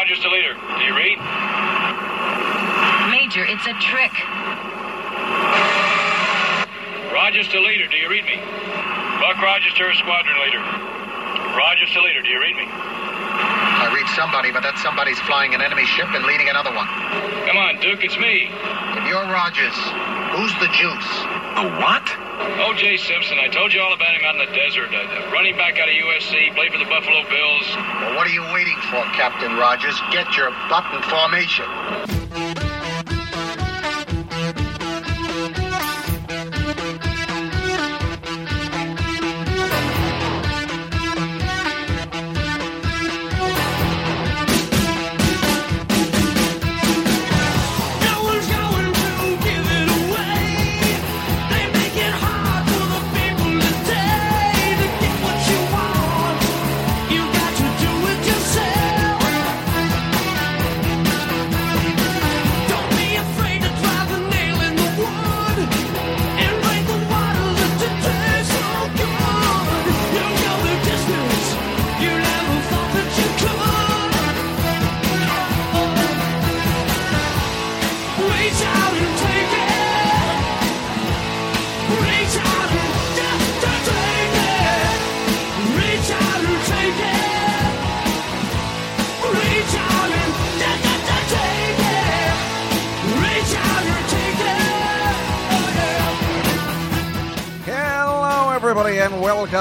Rogers the leader. Do you read? Major, it's a trick. Rogers the leader. Do you read me? Buck Rogers to her squadron leader. Rogers the leader. Do you read me? I read somebody, but that somebody's flying an enemy ship and leading another one. Come on, Duke. It's me. If you're Rogers, who's the juice? The what? O.J. Simpson. I told you all about him out in the desert. Uh, running back out of USC. Played for the Buffalo Bills. Well, what are you waiting for, Captain Rogers? Get your button formation.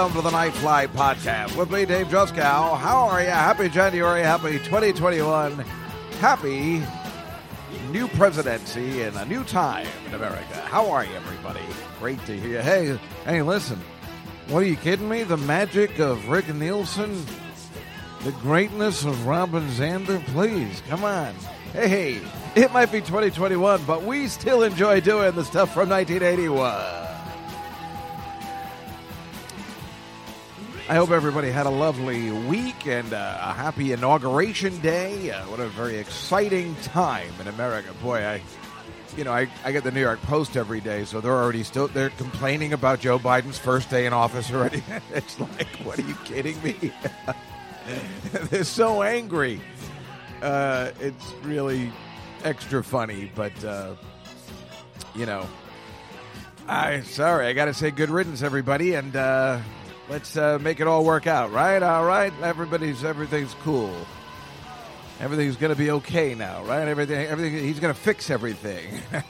Welcome to the Nightfly Podcast with me, Dave Juskow. How are you? Happy January, happy 2021, happy new presidency and a new time in America. How are you, everybody? Great to hear you. Hey, hey, listen. What are you kidding me? The magic of Rick Nielsen, the greatness of Robin Zander. Please, come on. Hey, hey, it might be 2021, but we still enjoy doing the stuff from 1981. I hope everybody had a lovely week and uh, a happy inauguration day. Uh, what a very exciting time in America. Boy, I, you know, I, I get the New York Post every day, so they're already still they're complaining about Joe Biden's first day in office already. it's like, what are you kidding me? they're so angry. Uh, it's really extra funny, but uh, you know, I sorry, I got to say good riddance, everybody, and uh, let's uh, make it all work out, right? All right, everybody's everything's cool. Everything's to be okay now, right? Everything, everything. He's to fix everything.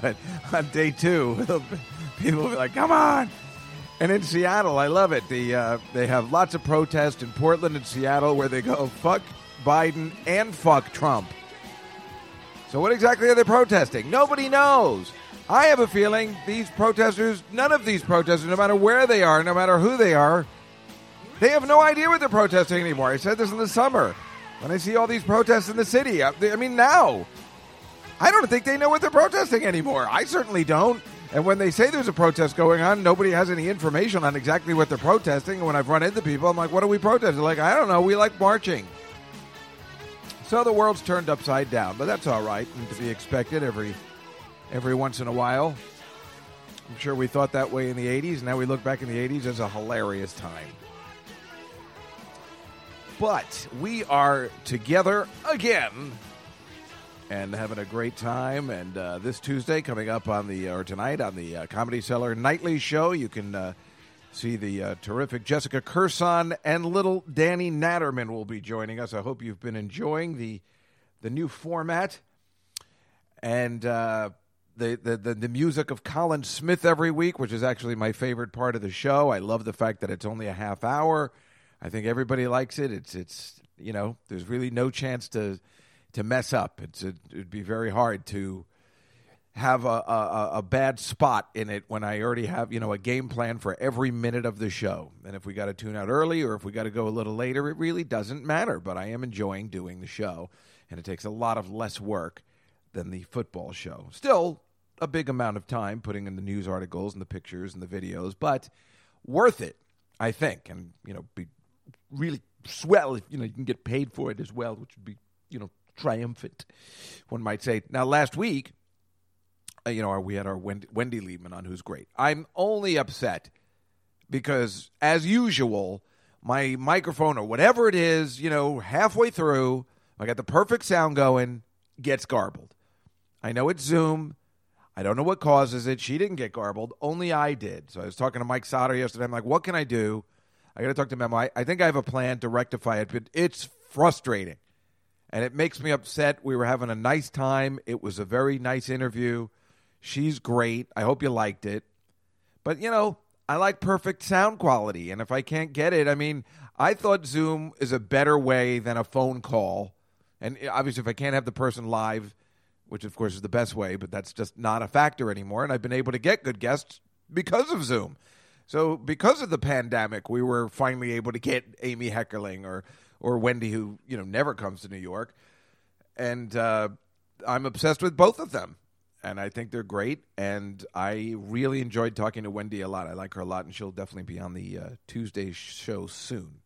but on day two, people will be like, "Come on!" And in Seattle, I love it. The uh, they have lots of protests in Portland and Seattle where they go, "Fuck Biden and fuck Trump." So what exactly are they protesting? Nobody knows. I have a feeling these protesters, none of these protesters, no matter where they are, no matter who they are, they have no idea what they're protesting anymore. I said this in the summer when I see all these protests in the city. Uh, I, I mean, now I don't think they know what they're protesting anymore. I certainly don't. And when they say there's a protest going on, nobody has any information on exactly what they're protesting. And when I've run into people, I'm like, what are we protesting? They're like, I don't know. We like marching. So the world's turned upside down, but that's all right and to be expected every every once in a while. I'm sure we thought that way in the 80s. Now we look back in the 80s as a hilarious time. But we are together again and having a great time. And uh, this Tuesday, coming up on the, or tonight on the uh, Comedy Cellar Nightly Show, you can uh, see the uh, terrific Jessica Kirson and little Danny Natterman will be joining us. I hope you've been enjoying the, the new format. And uh, the, the, the, music of Colin Smith every week, which is actually my favorite part of the show. I love the fact that it's only a half hour. I think everybody likes it. It's it's you know there's really no chance to to mess up. It's a, it'd be very hard to have a, a a bad spot in it when I already have you know a game plan for every minute of the show. And if we got to tune out early or if we got to go a little later, it really doesn't matter. But I am enjoying doing the show, and it takes a lot of less work than the football show. Still a big amount of time putting in the news articles and the pictures and the videos, but worth it, I think. And you know, be really swell if you know you can get paid for it as well, which would be you know triumphant, one might say. Now, last week, uh, you know, we had our Wendy, Wendy Liebman on, who's great. I'm only upset because, as usual, my microphone or whatever it is, you know, halfway through, I got the perfect sound going, gets garbled. I know it's Zoom. I don't know what causes it. She didn't get garbled. Only I did. So I was talking to Mike Sauter yesterday. I'm like, what can I do? I got to talk to Memo. I, I think I have a plan to rectify it, but it's frustrating. And it makes me upset. We were having a nice time. It was a very nice interview. She's great. I hope you liked it. But, you know, I like perfect sound quality. And if I can't get it, I mean, I thought Zoom is a better way than a phone call. And obviously, if I can't have the person live, which of course is the best way, but that's just not a factor anymore. And I've been able to get good guests because of Zoom. So because of the pandemic, we were finally able to get Amy Heckerling or or Wendy, who you know never comes to New York, and uh, I'm obsessed with both of them, and I think they're great. And I really enjoyed talking to Wendy a lot. I like her a lot, and she'll definitely be on the uh, Tuesday show soon.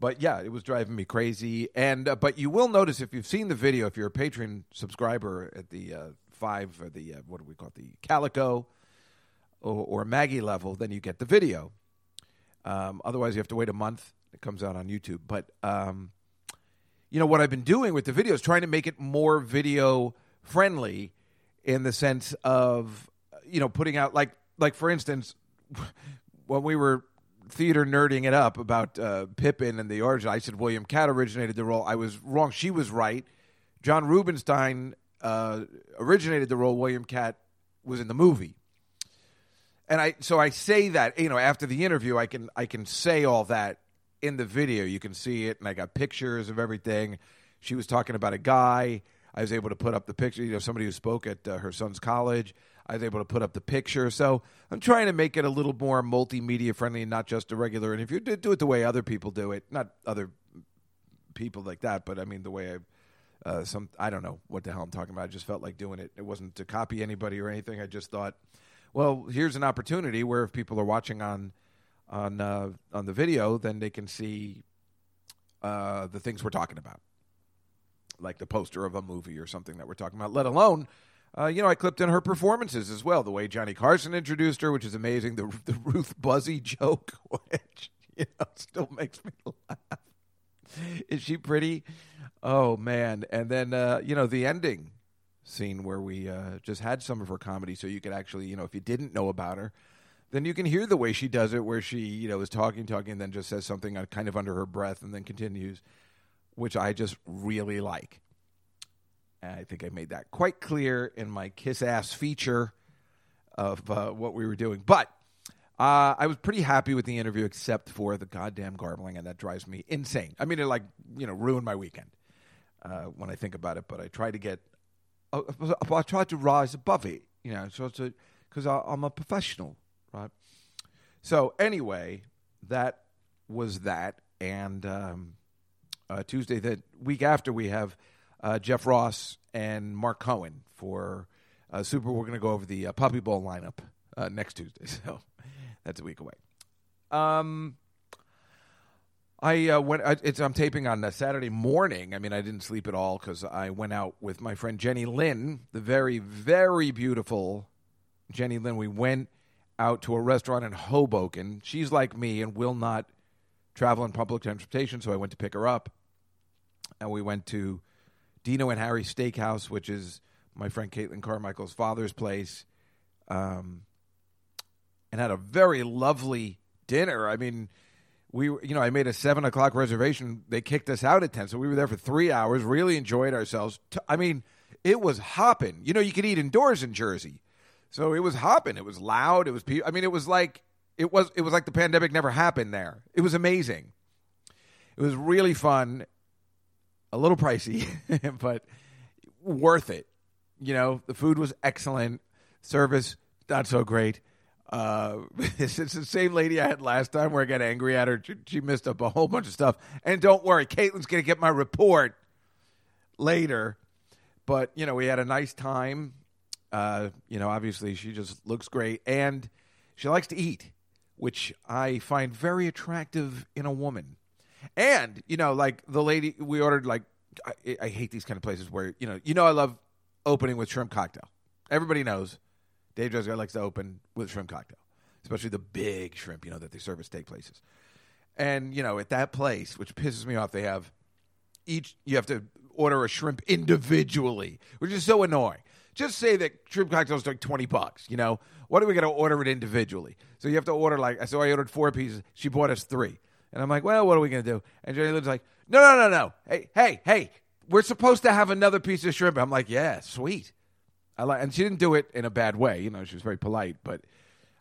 But yeah, it was driving me crazy. And uh, but you will notice if you've seen the video, if you're a Patreon subscriber at the uh, five or the uh, what do we call it, the Calico or, or Maggie level, then you get the video. Um, otherwise, you have to wait a month. It comes out on YouTube. But um, you know what I've been doing with the video is trying to make it more video friendly in the sense of you know putting out like like for instance when we were theater nerding it up about uh, Pippin and the origin, I said William Katt originated the role. I was wrong. She was right. John Rubinstein uh, originated the role. William Katt was in the movie. And I so I say that you know after the interview I can I can say all that in the video you can see it and I got pictures of everything. She was talking about a guy. I was able to put up the picture. You know somebody who spoke at uh, her son's college. I was able to put up the picture. So I'm trying to make it a little more multimedia friendly and not just a regular interview. Do, do it the way other people do it, not other people like that, but I mean the way I uh, some I don't know what the hell I'm talking about. I just felt like doing it. It wasn't to copy anybody or anything. I just thought, well, here's an opportunity where if people are watching on on uh, on the video, then they can see uh, the things we're talking about, like the poster of a movie or something that we're talking about. Let alone, uh, you know, I clipped in her performances as well. The way Johnny Carson introduced her, which is amazing. The the Ruth Buzzi joke, which you know still makes me laugh. Is she pretty? Oh man! And then uh, you know the ending scene where we uh, just had some of her comedy, so you could actually, you know, if you didn't know about her, then you can hear the way she does it, where she, you know, is talking, talking, and then just says something uh, kind of under her breath, and then continues, which I just really like. I think I made that quite clear in my kiss ass feature of uh, what we were doing, but. Uh, I was pretty happy with the interview, except for the goddamn garbling, and that drives me insane. I mean, it like you know ruined my weekend uh, when I think about it. But I try to get, uh, I try to rise above it, you know, because I'm a professional, right? So anyway, that was that, and um, uh, Tuesday, the week after, we have uh, Jeff Ross and Mark Cohen for uh, Super. We're going to go over the uh, Puppy Bowl lineup uh, next Tuesday, so that's a week away. Um, I uh, went. I, I'm taping on Saturday morning. I mean, I didn't sleep at all because I went out with my friend Jenny Lynn, the very, very beautiful Jenny Lynn. We went out to a restaurant in Hoboken. She's like me and will not travel in public transportation, so I went to pick her up, and we went to Dino and Harry Steakhouse, which is my friend Caitlin Carmichael's father's place, um, and had a very lovely dinner. I mean we you know I made a seven o'clock reservation. They kicked us out at ten, so we were there for three hours. Really enjoyed ourselves. I mean, it was hopping. You know, you could eat indoors in Jersey, so it was hopping. It was loud. It was. I mean, it was like it was. It was like the pandemic never happened there. It was amazing. It was really fun. A little pricey, but worth it. You know, the food was excellent. Service not so great. Uh, it's the same lady I had last time where I got angry at her. She, she missed up a whole bunch of stuff. And don't worry, Caitlin's going to get my report later. But, you know, we had a nice time. Uh, you know, obviously she just looks great. And she likes to eat, which I find very attractive in a woman. And, you know, like the lady, we ordered like, I, I hate these kind of places where, you know, you know, I love opening with shrimp cocktail. Everybody knows Dave Dresger likes to open with shrimp cocktail, especially the big shrimp, you know, that they serve at steak places. And you know, at that place, which pisses me off, they have each you have to order a shrimp individually, which is so annoying. Just say that shrimp cocktails like twenty bucks. You know, what are we going to order it individually? So you have to order like so. I ordered four pieces. She bought us three, and I'm like, well, what are we going to do? And Jenny Lynn's like, no, no, no, no. Hey, hey, hey, we're supposed to have another piece of shrimp. I'm like, yeah, sweet. I like, and she didn't do it in a bad way. You know, she was very polite, but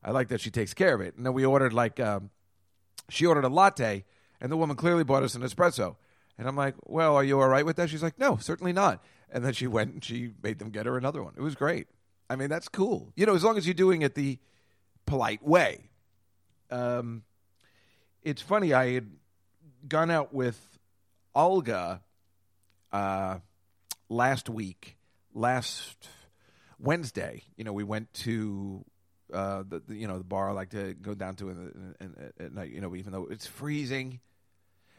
I like that she takes care of it. And then we ordered like, um, she ordered a latte, and the woman clearly bought us an espresso. And I'm like, well, are you all right with that? She's like, no, certainly not. And then she went and she made them get her another one. It was great. I mean, that's cool. You know, as long as you're doing it the polite way. Um, it's funny. I had gone out with Olga uh, last week, last Wednesday. You know, we went to uh, the, the you know the bar I like to go down to in, the, in, in, at night. You know, even though it's freezing.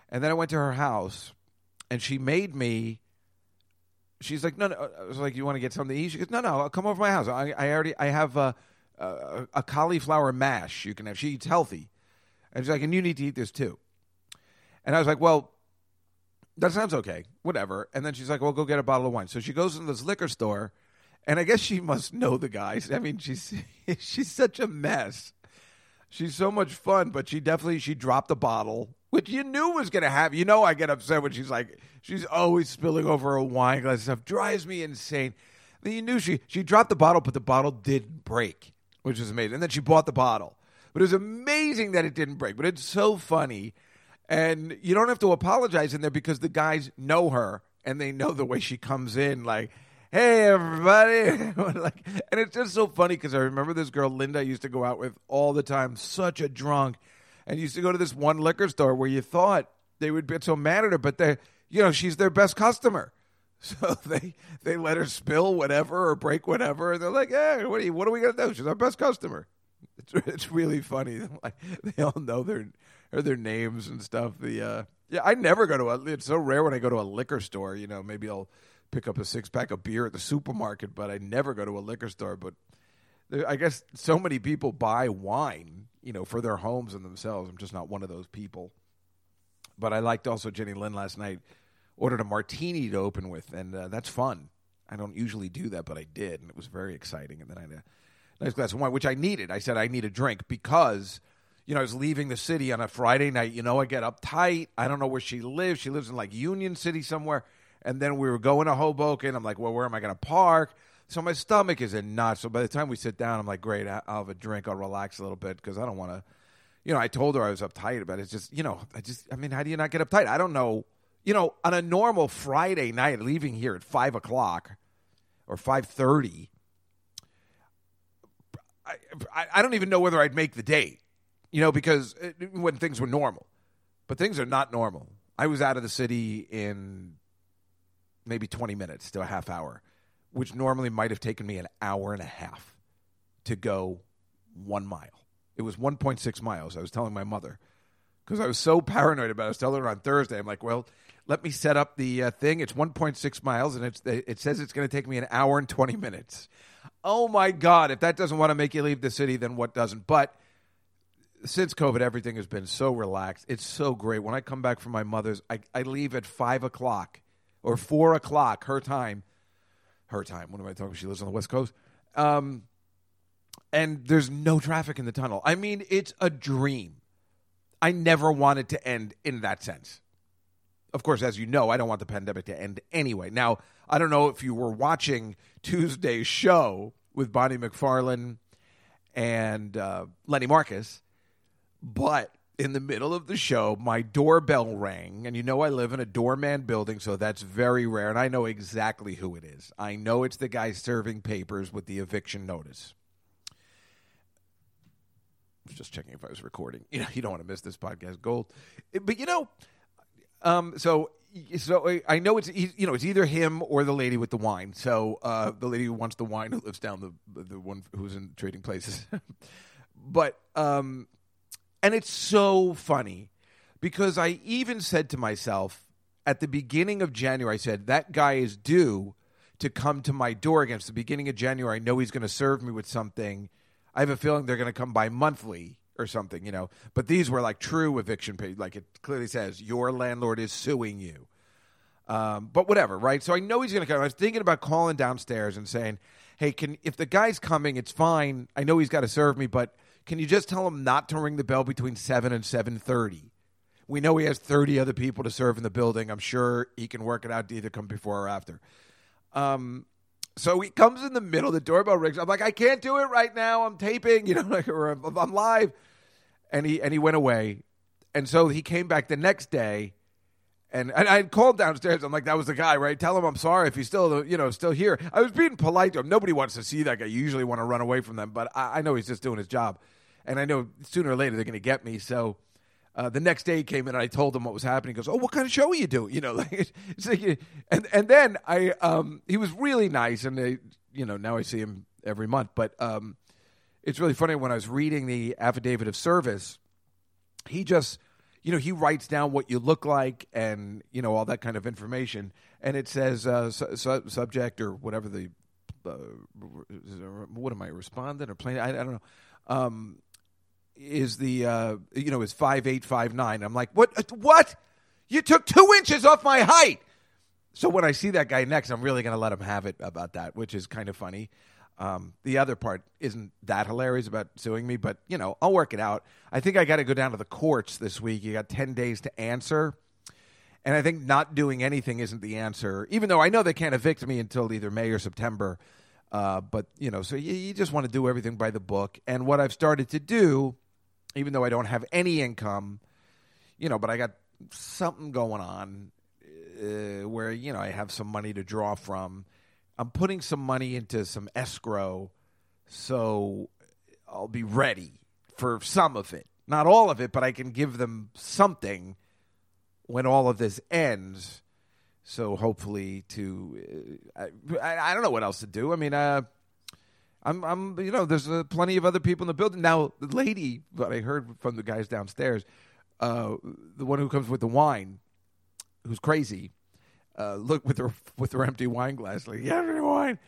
And then I went to her house, and she made me. She's like, no, no. I was like, you want to get something to eat? She goes, no, no. I'll come over to my house. I, I already, I have a, a, a cauliflower mash. You can have. She eats healthy, and she's like, and you need to eat this too. And I was like, well, that sounds okay, whatever. And then she's like, well, go get a bottle of wine. So she goes into this liquor store, and I guess she must know the guys. I mean, she's she's such a mess. She's so much fun, but she definitely she dropped the bottle, which you knew was gonna happen. You know, I get upset when she's like she's always spilling over a wine glass. Stuff drives me insane. Then you knew she she dropped the bottle, but the bottle didn't break, which is amazing. And then she bought the bottle, but it was amazing that it didn't break. But it's so funny, and you don't have to apologize in there because the guys know her and they know the way she comes in, like hey everybody. Like and it's just so funny because i remember this girl linda I used to go out with all the time such a drunk and used to go to this one liquor store where you thought they would be so mad at her but they you know she's their best customer. So they they let her spill whatever or break whatever and they're like hey what are, you, what are we gonna do? She's our best customer it's, it's really funny like they all know their or their names and stuff the uh yeah i never go to a it's so rare when i go to a liquor store you know maybe i'll pick up a six pack of beer at the supermarket, but I never go to a liquor store. But there- I guess so many people buy wine, you know, for their homes and themselves. I'm just not one of those people. But I liked also Jenny Lynn last night. Ordered a martini to open with, and uh, that's fun. I don't usually do that, but I did, and it was very exciting. And then I had a nice glass of wine, which I needed. I said I need a drink because, you know, I was leaving the city on a Friday night. You know, I get uptight. I don't know where she lives. She lives in like Union City somewhere. And then we were going to Hoboken. I'm like, well, where am I going to park? So my stomach is in knots. So by the time we sit down, I'm like, great, I'll have a drink. I'll relax a little bit because I don't want to. You know, I told her I was uptight, but it's just, you know, I just, I mean, how do you not get uptight? I don't know. You know, on a normal Friday night, leaving here at five o'clock or five thirty, I, I, don't even know whether I'd make the date. You know, because uh, when things were normal, but things are not normal. I was out of the city in maybe 20 minutes to a half hour, which normally might have taken me an hour and a half to go one mile. It was 1.6 miles. I was telling my mother because I was so paranoid about it. I was telling her on Thursday, I'm like, well, let me set up the uh, thing. It's 1.6 miles, and it's it says it's going to take me an hour and 20 minutes. Oh my God! If that doesn't want to make you leave the city, then what doesn't? But since COVID, everything has been so relaxed. It's so great. When I come back from my mother's, I, I leave at five o'clock or four o'clock her time. Her time. What am I talking? She lives on the West Coast. Um, and there's no traffic in the tunnel. I mean, it's a dream. I never want it to end in that sense. Of course, as you know, I don't want the pandemic to end anyway. Now, I don't know if you were watching Tuesday's show with Bonnie McFarlane and uh, Lenny Marcus, but in the middle of the show, my doorbell rang, and you know I live in a doorman building, so that's very rare, and I know exactly who it is. I know it's the guy serving papers with the eviction notice. I was just checking if I was recording. You know, you don't want to miss this podcast gold. But you know, um, so so I know it's you know it's either him or the lady with the wine. So uh, the lady who wants the wine who lives down the the one who's in trading places. but um, and it's so funny because I even said to myself at the beginning of January, I said that guy is due to come to my door against the beginning of January. I know he's going to serve me with something. I have a feeling they're going to come by monthly or something, you know. But these were like true eviction pay. Like it clearly says, your landlord is suing you. Um, but whatever, right? So I know he's going to come. I was thinking about calling downstairs and saying, "Hey, can if the guy's coming, it's fine. I know he's got to serve me, but can you just tell him not to ring the bell between seven and seven thirty? We know he has thirty other people to serve in the building. I'm sure he can work it out to either come before or after." Um, so he comes in the middle. The doorbell rings. I'm like, I can't do it right now. I'm taping, you know, like, or I'm live. And he and he went away. And so he came back the next day. And, and I called downstairs. I'm like, that was the guy, right? Tell him I'm sorry if he's still, you know, still here. I was being polite to him. Nobody wants to see that guy. You usually want to run away from them, but I, I know he's just doing his job, and I know sooner or later they're going to get me. So uh, the next day he came in and I told him what was happening. He goes, "Oh, what kind of show are you doing?" You know, like, like and and then I um he was really nice, and they, you know, now I see him every month. But um, it's really funny when I was reading the affidavit of service, he just you know he writes down what you look like and you know all that kind of information, and it says uh, su- su- subject or whatever the uh, what am I respondent or plain I, I don't know. Um, is the uh, you know is five eight five nine. I'm like, what? What? You took two inches off my height. So when I see that guy next, I'm really going to let him have it about that, which is kind of funny. Um, the other part isn't that hilarious about suing me, but you know I'll work it out. I think I got to go down to the courts this week. You got ten days to answer, and I think not doing anything isn't the answer. Even though I know they can't evict me until either May or September, uh, but you know, so you, you just want to do everything by the book. And what I've started to do even though I don't have any income, you know, but I got something going on uh, where, you know, I have some money to draw from. I'm putting some money into some escrow so I'll be ready for some of it. Not all of it, but I can give them something when all of this ends. So hopefully, to uh, I, I don't know what else to do. I mean, uh, I'm, I'm, you know, there's uh, plenty of other people in the building. Now, the lady that I heard from the guys downstairs, uh, the one who comes with the wine, who's crazy, uh, look with her with her empty wine glass, like, yeah, any wine.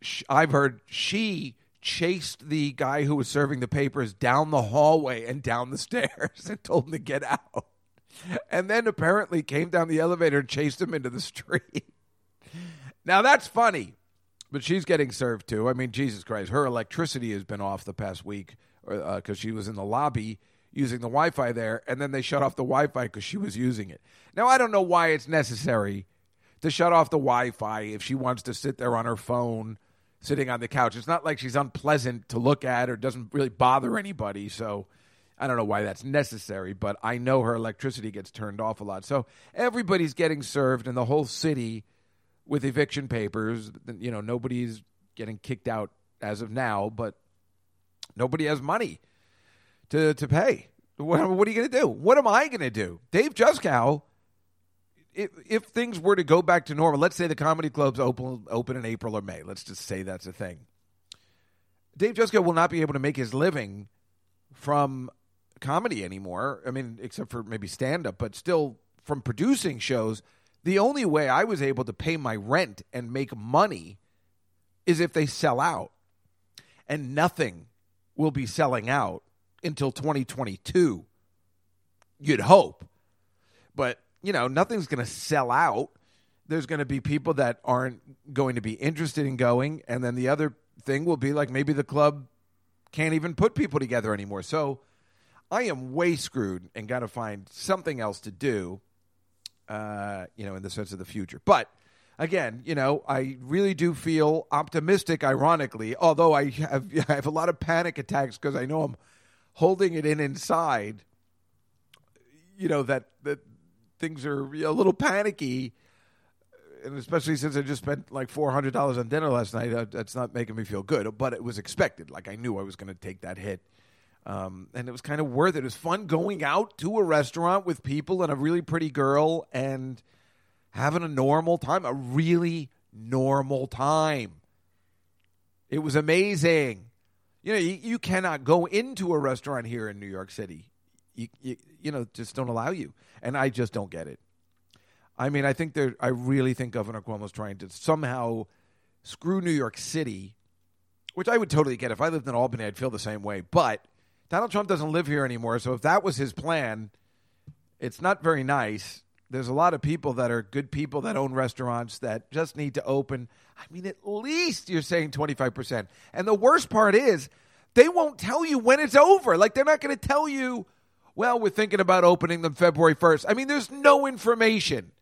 Sh- I've heard she chased the guy who was serving the papers down the hallway and down the stairs and told him to get out. And then apparently came down the elevator and chased him into the street. Now that's funny but she's getting served too. I mean, Jesus Christ, her electricity has been off the past week because uh, she was in the lobby using the Wi-Fi there, and then they shut off the Wi-Fi because she was using it. Now, I don't know why it's necessary to shut off the Wi-Fi if she wants to sit there on her phone, sitting on the couch. It's not like she's unpleasant to look at or doesn't really bother anybody. So. I don't know why that's necessary, but I know her electricity gets turned off a lot. So everybody's getting served, and the whole city with eviction papers. You know, nobody's getting kicked out as of now, but nobody has money to to pay. What, what are you going to do? What am I going to do? Dave Juskow, if, if things were to go back to normal, let's say the comedy clubs open open in April or May. Let's just say that's a thing. Dave Juskow will not be able to make his living from comedy anymore. I mean, except for maybe stand up, but still from producing shows the only way I was able to pay my rent and make money is if they sell out. And nothing will be selling out until 2022. You'd hope. But, you know, nothing's going to sell out. There's going to be people that aren't going to be interested in going. And then the other thing will be like maybe the club can't even put people together anymore. So I am way screwed and got to find something else to do uh, you know, in the sense of the future. But again, you know, I really do feel optimistic. Ironically, although I have I have a lot of panic attacks because I know I'm holding it in inside. You know that that things are a little panicky, and especially since I just spent like four hundred dollars on dinner last night, that's not making me feel good. But it was expected. Like I knew I was going to take that hit. Um, and it was kind of worth it. It was fun going out to a restaurant with people and a really pretty girl and having a normal time, a really normal time. It was amazing. You know, you, you cannot go into a restaurant here in New York City. You, you, you know, just don't allow you. And I just don't get it. I mean, I think there. I really think Governor Cuomo's trying to somehow screw New York City, which I would totally get. If I lived in Albany, I'd feel the same way. But Donald Trump doesn't live here anymore, so if that was his plan, it's not very nice. There's a lot of people that are good people that own restaurants that just need to open. I mean, at least you're saying 25%. And the worst part is they won't tell you when it's over. Like, they're not going to tell you, well, we're thinking about opening them February 1st. I mean, there's no information.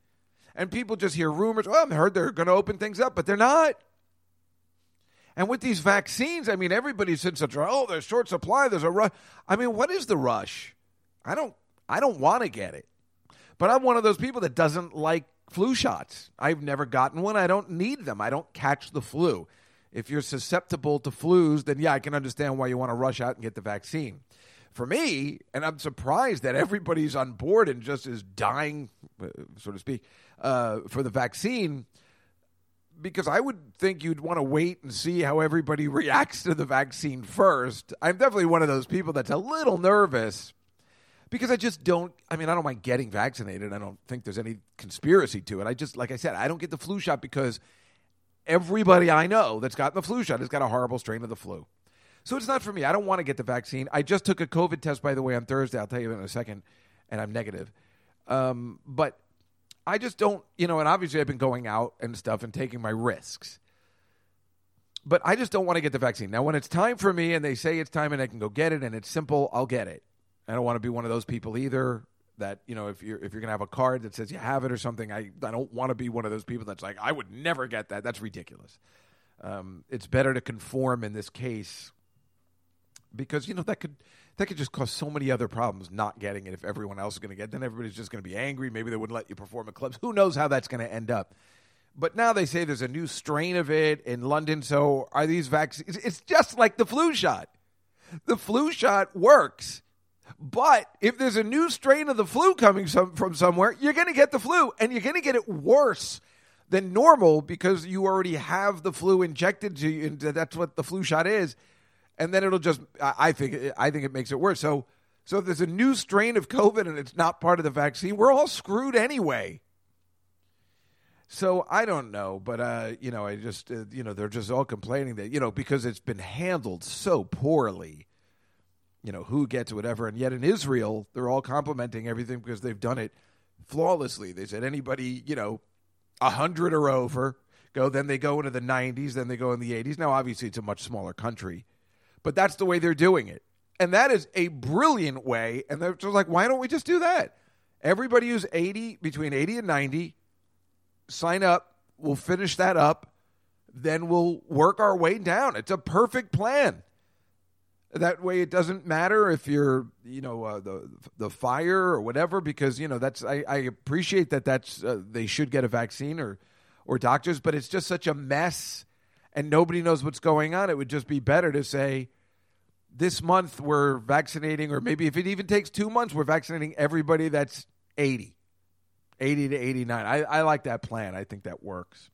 And people just hear rumors. Well, I heard they're going to open things up, but they're not. And with these vaccines, I mean, everybody's in such a oh, there's short supply. There's a rush. I mean, what is the rush? I don't. I don't want to get it, but I'm one of those people that doesn't like flu shots. I've never gotten one. I don't need them. I don't catch the flu. If you're susceptible to flus, then yeah, I can understand why you want to rush out and get the vaccine. For me, and I'm surprised that everybody's on board and just is dying, uh, so to speak, uh, for the vaccine because I would think you'd want to wait and see how everybody reacts to the vaccine first. I'm definitely one of those people that's a little nervous because I just don't. I mean, I don't mind getting vaccinated. I don't think there's any conspiracy to it. I just, like I said, I don't get the flu shot because everybody I know that's gotten the flu shot has got a horrible strain of the flu. So it's not for me. I don't want to get the vaccine. I just took a COVID test, by the way, on Thursday. I'll tell you in a second, and I'm negative. Um, but I just don't, you know, and obviously I've been going out and stuff and taking my risks. But I just don't want to get the vaccine. Now, when it's time for me and they say it's time and I can go get it and it's simple, I'll get it. I don't want to be one of those people either that, you know, if you're if you're going to have a card that says you have it or something, I I don't want to be one of those people that's like I would never get that. That's ridiculous. Um, it's better to conform in this case because you know that could that could just cause so many other problems not getting it if everyone else is going to get it. Then everybody's just going to be angry. Maybe they wouldn't let you perform at clubs. Who knows how that's going to end up? But now they say there's a new strain of it in London. So are these vaccines? It's just like the flu shot. The flu shot works. But if there's a new strain of the flu coming some, from somewhere, you're going to get the flu and you're going to get it worse than normal because you already have the flu injected to you. And that's what the flu shot is and then it'll just I think I think it makes it worse. So so if there's a new strain of COVID and it's not part of the vaccine, we're all screwed anyway. So I don't know, but uh, you know, I just uh, you know they're just all complaining that you know because it's been handled so poorly. You know who gets whatever, and yet in Israel they're all complimenting everything because they've done it flawlessly. They said anybody you know a hundred or over go, then they go into the 90s, then they go in the 80s. Now obviously it's a much smaller country but that's the way they're doing it. And that is a brilliant way. And they're just like, why don't we just do that? Everybody who's 80, between 80 and 90, sign up. We'll finish that up. Then we'll work our way down. It's a perfect plan. That way, it doesn't matter if you're, you know, uh, the the fire or whatever, because you know that's. I, I appreciate that. That's uh, they should get a vaccine or or doctors, but it's just such a mess, and nobody knows what's going on. It would just be better to say, this month we're vaccinating, or maybe if it even takes two months, we're vaccinating everybody that's 80, 80 to 89. I, I like that plan. I think that works.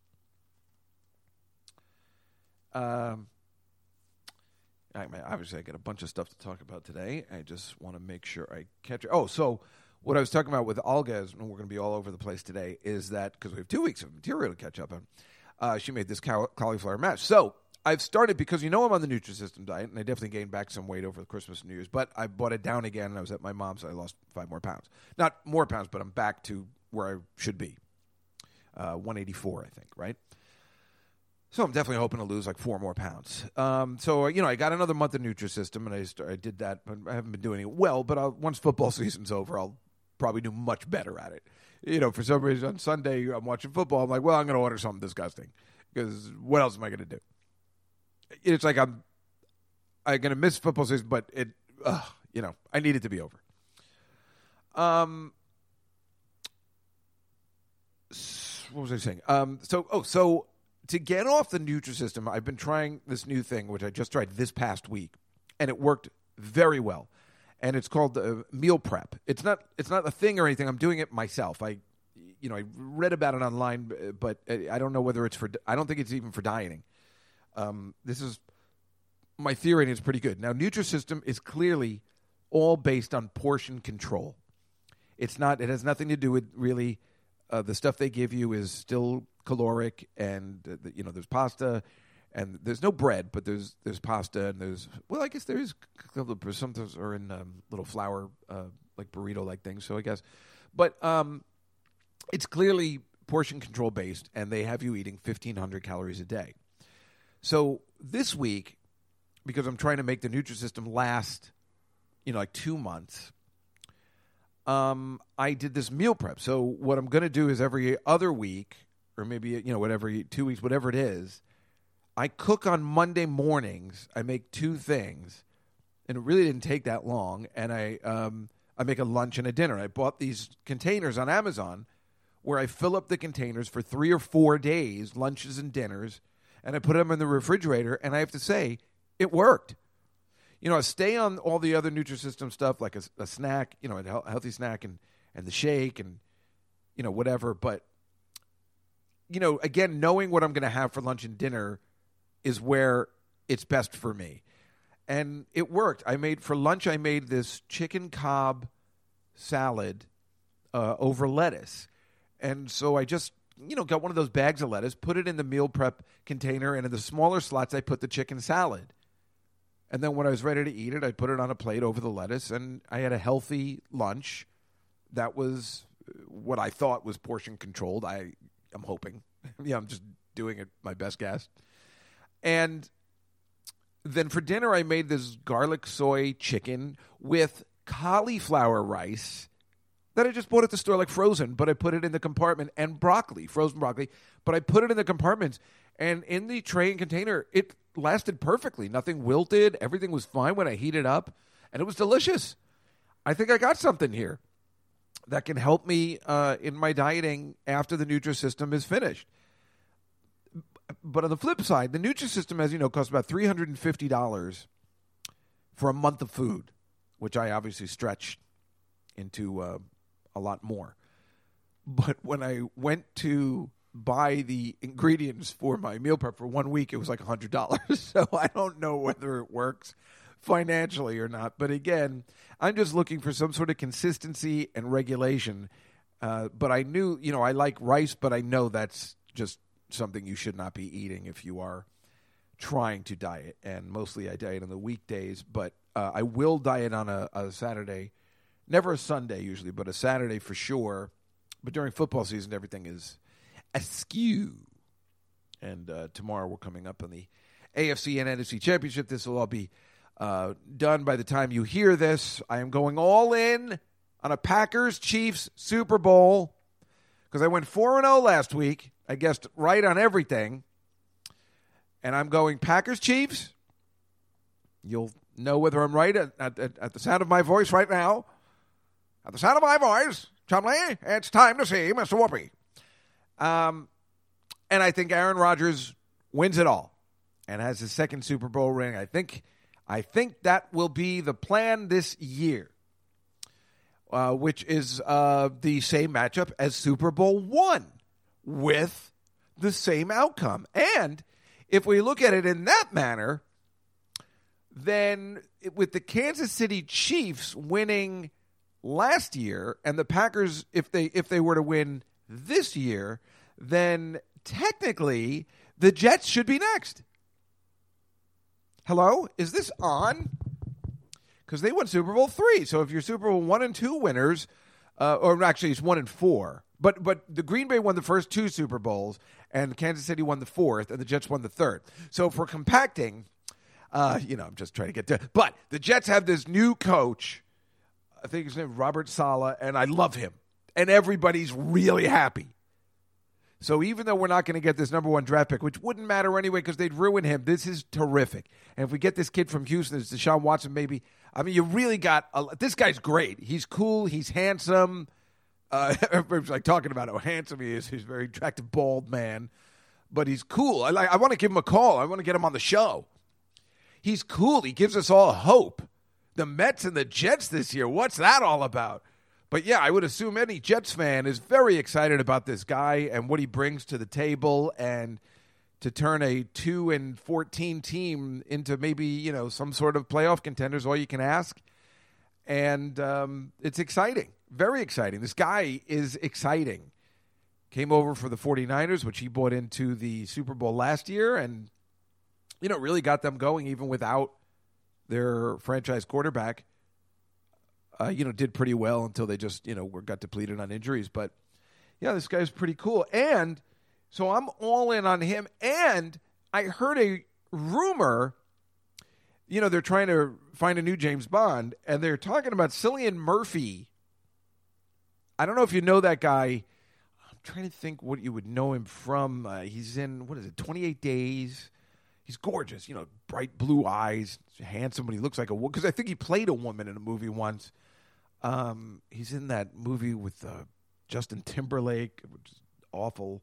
Um, I mean, obviously, I got a bunch of stuff to talk about today. I just want to make sure I catch it. Oh, so what I was talking about with Olga, and we're going to be all over the place today, is that because we have two weeks of material to catch up on, uh, she made this cauliflower mash. So I've started because you know I'm on the Nutrisystem diet, and I definitely gained back some weight over the Christmas and New Year's. But I bought it down again, and I was at my mom's. I lost five more pounds. Not more pounds, but I'm back to where I should be. Uh, 184, I think, right? So I'm definitely hoping to lose like four more pounds. Um, so you know, I got another month of Nutrisystem, and I start, I did that, but I haven't been doing it well. But I'll, once football season's over, I'll probably do much better at it. You know, for some reason on Sunday I'm watching football. I'm like, well, I'm going to order something disgusting because what else am I going to do? It's like I'm I'm gonna miss football season, but it uh, you know I need it to be over. Um, what was I saying? Um, so oh, so to get off the Nutrisystem, I've been trying this new thing, which I just tried this past week, and it worked very well. And it's called uh, meal prep. It's not it's not a thing or anything. I'm doing it myself. I you know I read about it online, but I don't know whether it's for. I don't think it's even for dieting. Um, this is my theory, and it's pretty good. Now, Nutrisystem is clearly all based on portion control. It's not. It has nothing to do with really. Uh, the stuff they give you is still caloric, and uh, you know there's pasta, and there's no bread, but there's there's pasta and there's well, I guess there is some those are in um, little flour uh, like burrito like things. So I guess, but um, it's clearly portion control based, and they have you eating 1,500 calories a day. So this week, because I'm trying to make the Nutrisystem last, you know, like two months, um, I did this meal prep. So what I'm going to do is every other week, or maybe you know whatever two weeks, whatever it is, I cook on Monday mornings. I make two things, and it really didn't take that long. And I um, I make a lunch and a dinner. I bought these containers on Amazon where I fill up the containers for three or four days, lunches and dinners, and I put them in the refrigerator. And I have to say, it worked. You know, I stay on all the other Nutrisystem stuff, like a, a snack, you know, a healthy snack and, and the shake and, you know, whatever. But, you know, again, knowing what I'm going to have for lunch and dinner is where it's best for me. And it worked. I made, for lunch, I made this chicken Cobb salad uh, over lettuce. And so I just, you know, got one of those bags of lettuce, put it in the meal prep container, and in the smaller slots, I put the chicken salad. And then when I was ready to eat it, I put it on a plate over the lettuce, and I had a healthy lunch. That was uh, what I thought was portion controlled. I am hoping. yeah, I'm just doing it my best guess. And then for dinner, I made this garlic soy chicken with cauliflower rice that I just bought at the store like frozen, but I put it in the compartment and broccoli, frozen broccoli, but I put it in the compartments and in the tray and container, it lasted perfectly. Nothing wilted, everything was fine when I heated up, and it was delicious. I think I got something here that can help me uh, in my dieting after the Nutrisystem is finished. But on the flip side, the Nutrisystem, as you know, costs about three hundred and fifty dollars for a month of food, which I obviously stretched into uh, a lot more. But when I went to buy the ingredients for my meal prep for one week, it was like hundred dollars. So I don't know whether it works financially or not. But again, I'm just looking for some sort of consistency and regulation. Uh, but I knew, you know, I like rice, but I know that's just something you should not be eating if you are trying to diet. And mostly I diet on the weekdays, but uh, I will diet on a, a Saturday Never a Sunday usually, but a Saturday for sure. But during football season, everything is askew. And uh, tomorrow we're coming up on the AFC and NFC Championship. This will all be uh, done by the time you hear this. I am going all in on a Packers Chiefs Super Bowl because I went 4 0 last week. I guessed right on everything. And I'm going Packers Chiefs. You'll know whether I'm right at, at, at the sound of my voice right now. At the sound of my voice, Chumley, it's time to see Mr. Whoopee. Um, and I think Aaron Rodgers wins it all and has his second Super Bowl ring. I think, I think that will be the plan this year, uh, which is uh, the same matchup as Super Bowl one with the same outcome. And if we look at it in that manner, then with the Kansas City Chiefs winning last year and the Packers if they if they were to win this year, then technically the Jets should be next. Hello? Is this on? Because they won Super Bowl three. So if you're Super Bowl one and two winners, uh, or actually it's one and four, but but the Green Bay won the first two Super Bowls, and Kansas City won the fourth, and the Jets won the third. So for compacting, uh, you know, I'm just trying to get to. But the Jets have this new coach I think his name Robert Saleh, and I love him. And everybody's really happy. So even though we're not going to get this number one draft pick, which wouldn't matter anyway because they'd ruin him, this is terrific. And if we get this kid from Houston, it's Deshaun Watson, maybe. I mean, you really got a, this guy's great. He's cool. He's handsome. Uh, everybody's like talking about how handsome he is. He's a very attractive, bald man, but he's cool. I like. I want to give him a call. I want to get him on the show. He's cool. He gives us all hope the Mets and the Jets this year. What's that all about? But yeah, I would assume any Jets fan is very excited about this guy and what he brings to the table and to turn a 2 and 14 team into maybe, you know, some sort of playoff contenders all you can ask. And um, it's exciting. Very exciting. This guy is exciting. Came over for the 49ers, which he bought into the Super Bowl last year and you know, really got them going even without their franchise quarterback. Uh, you know, did pretty well until they just, you know, were got depleted on injuries. But yeah, this guy's pretty cool. And so I'm all in on him. And I heard a rumor, you know, they're trying to find a new James Bond, and they're talking about Cillian Murphy. I don't know if you know that guy. I'm trying to think what you would know him from. Uh, he's in, what is it, 28 Days? He's gorgeous, you know, bright blue eyes, handsome, but he looks like a woman. Because I think he played a woman in a movie once. Um, he's in that movie with uh, Justin Timberlake, which is awful.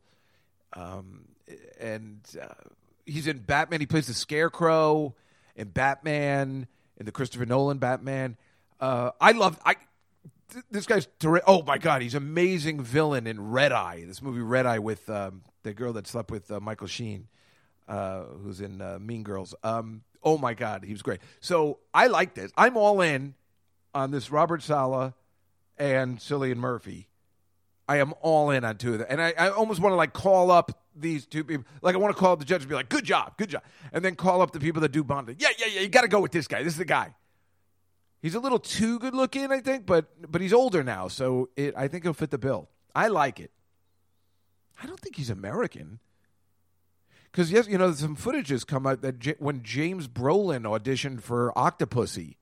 Um, and uh, he's in Batman. He plays the Scarecrow in Batman, in the Christopher Nolan Batman. Uh, I love I. th- This guy's terri- oh my god, he's amazing villain in Red Eye. This movie Red Eye with um, the girl that slept with uh, Michael Sheen, uh, who's in uh, Mean Girls. Um, oh my god, he was great. So I like this. I'm all in on this Robert Saleh and Cillian Murphy. I am all in on two of them. And I, I almost want to like call up these two people. Like I want to call up the judge and be like, good job, good job. And then call up the people that do bonding. Yeah, yeah, yeah, you got to go with this guy. This is the guy. He's a little too good looking, I think, but but he's older now, so it, I think he'll fit the bill. I like it. I don't think he's American. Because yes, you know, some footage has come out that J- when James Brolin auditioned for Octopussy,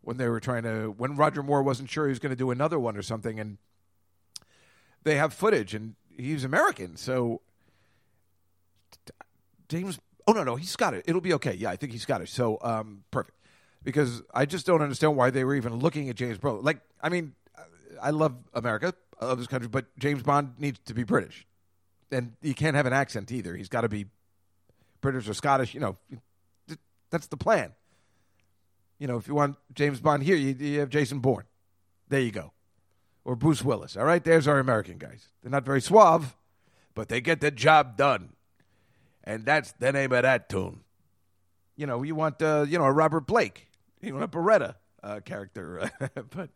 when they were trying to, when Roger Moore wasn't sure he was going to do another one or something, and they have footage, and he's American, so James. Oh no, no, he's Scottish. it. It'll be okay. Yeah, I think he's Scottish. So um, perfect. Because I just don't understand why they were even looking at James Brolin. Like, I mean, I love America, I love this country, but James Bond needs to be British, and he can't have an accent either. He's got to be British or Scottish. You know, that's the plan. You know, if you want James Bond here, you, you have Jason Bourne. There you go. Or Bruce Willis. All right, there's our American guys. They're not very suave, but they get the job done. And that's the name of that tune. You know, you want, uh, you know, a Robert Blake, you want a Beretta uh, character. but,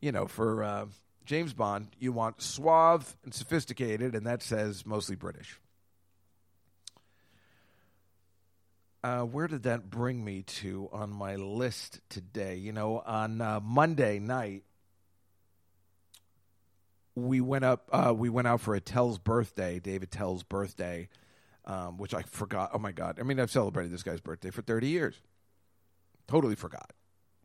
you know, for uh, James Bond, you want suave and sophisticated, and that says mostly British. Uh, where did that bring me to on my list today? You know, on uh, Monday night, we went up. Uh, we went out for Attell's birthday, Dave Attell's birthday, um, which I forgot. Oh my god! I mean, I've celebrated this guy's birthday for thirty years. Totally forgot.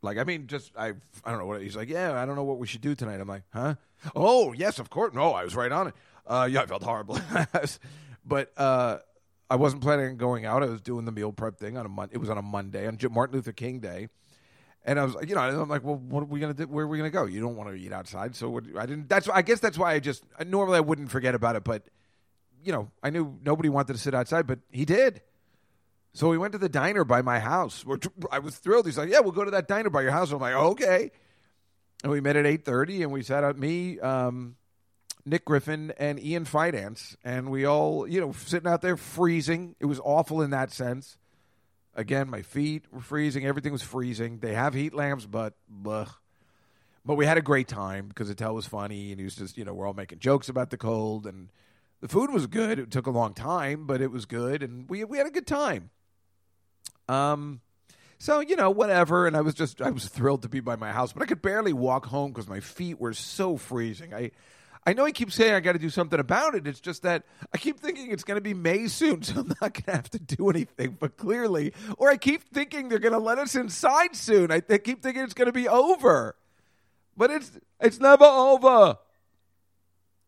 Like, I mean, just I. I don't know what he's like. Yeah, I don't know what we should do tonight. I'm like, huh? Oh yes, of course. No, I was right on it. Uh, yeah, I felt horrible, but uh, I wasn't planning on going out. I was doing the meal prep thing on a Mon- It was on a Monday on Martin Luther King Day. And I was, like, you know, I'm like, well, what are we gonna do? Where are we gonna go? You don't want to eat outside, so what, I didn't. That's, I guess, that's why I just normally I wouldn't forget about it, but you know, I knew nobody wanted to sit outside, but he did. So we went to the diner by my house. I was thrilled. He's like, "Yeah, we'll go to that diner by your house." I'm like, "Okay." And we met at eight thirty, and we sat out me, um, Nick Griffin, and Ian Fidance, and we all, you know, sitting out there freezing. It was awful in that sense. Again, my feet were freezing. Everything was freezing. They have heat lamps, but blech. But we had a great time because the Attell was funny, and he was just, you know, we're all making jokes about the cold, and the food was good. It took a long time, but it was good, and we we had a good time. Um, so you know, whatever. And I was just, I was thrilled to be by my house, but I could barely walk home because my feet were so freezing. I, I know I keep saying I got to do something about it. It's just that I keep thinking it's going to be May soon, so I'm not going to have to do anything. But clearly, or I keep thinking they're going to let us inside soon. I th- keep thinking it's going to be over, but it's it's never over,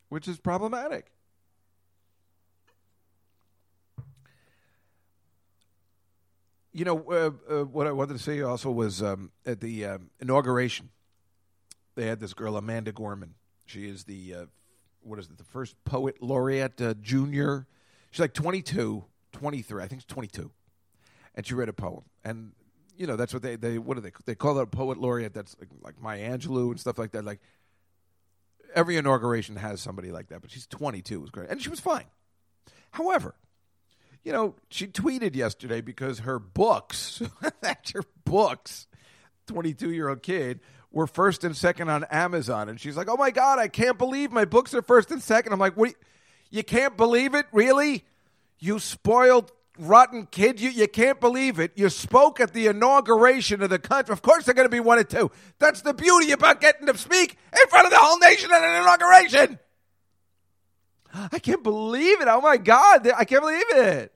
which is problematic. You know, uh, uh, what I wanted to say also was um, at the um, inauguration, they had this girl, Amanda Gorman. She is the, uh, what is it, the first poet laureate uh, junior. She's like 22, 23, I think it's 22. And she read a poem. And, you know, that's what they, they what do they, they call it a poet laureate that's like, like Maya Angelou and stuff like that. Like, every inauguration has somebody like that, but she's 22. It was great. And she was fine. However, you know, she tweeted yesterday because her books, that's her books, 22 year old kid, were first and second on Amazon. And she's like, oh my God, I can't believe my books are first and second. I'm like, what? You, can't believe it? Really? You spoiled rotten kid. You, you can't believe it. You spoke at the inauguration of the country. Of course, they're going to be one and two. That's the beauty about getting to speak in front of the whole nation at an inauguration. I can't believe it. Oh my God. I can't believe it.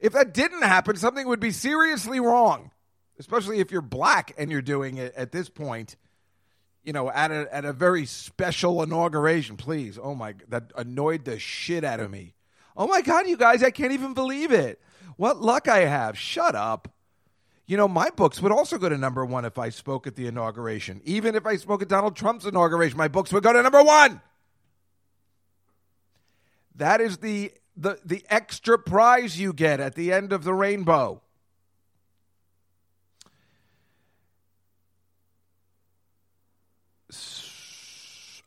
If that didn't happen, something would be seriously wrong, especially if you're black and you're doing it at this point. You know, at a at a very special inauguration, please. Oh my, that annoyed the shit out of me. Oh my God, you guys, I can't even believe it. What luck I have. Shut up. You know, my books would also go to number one if I spoke at the inauguration. Even if I spoke at Donald Trump's inauguration, my books would go to number one. That is the the the extra prize you get at the end of the rainbow.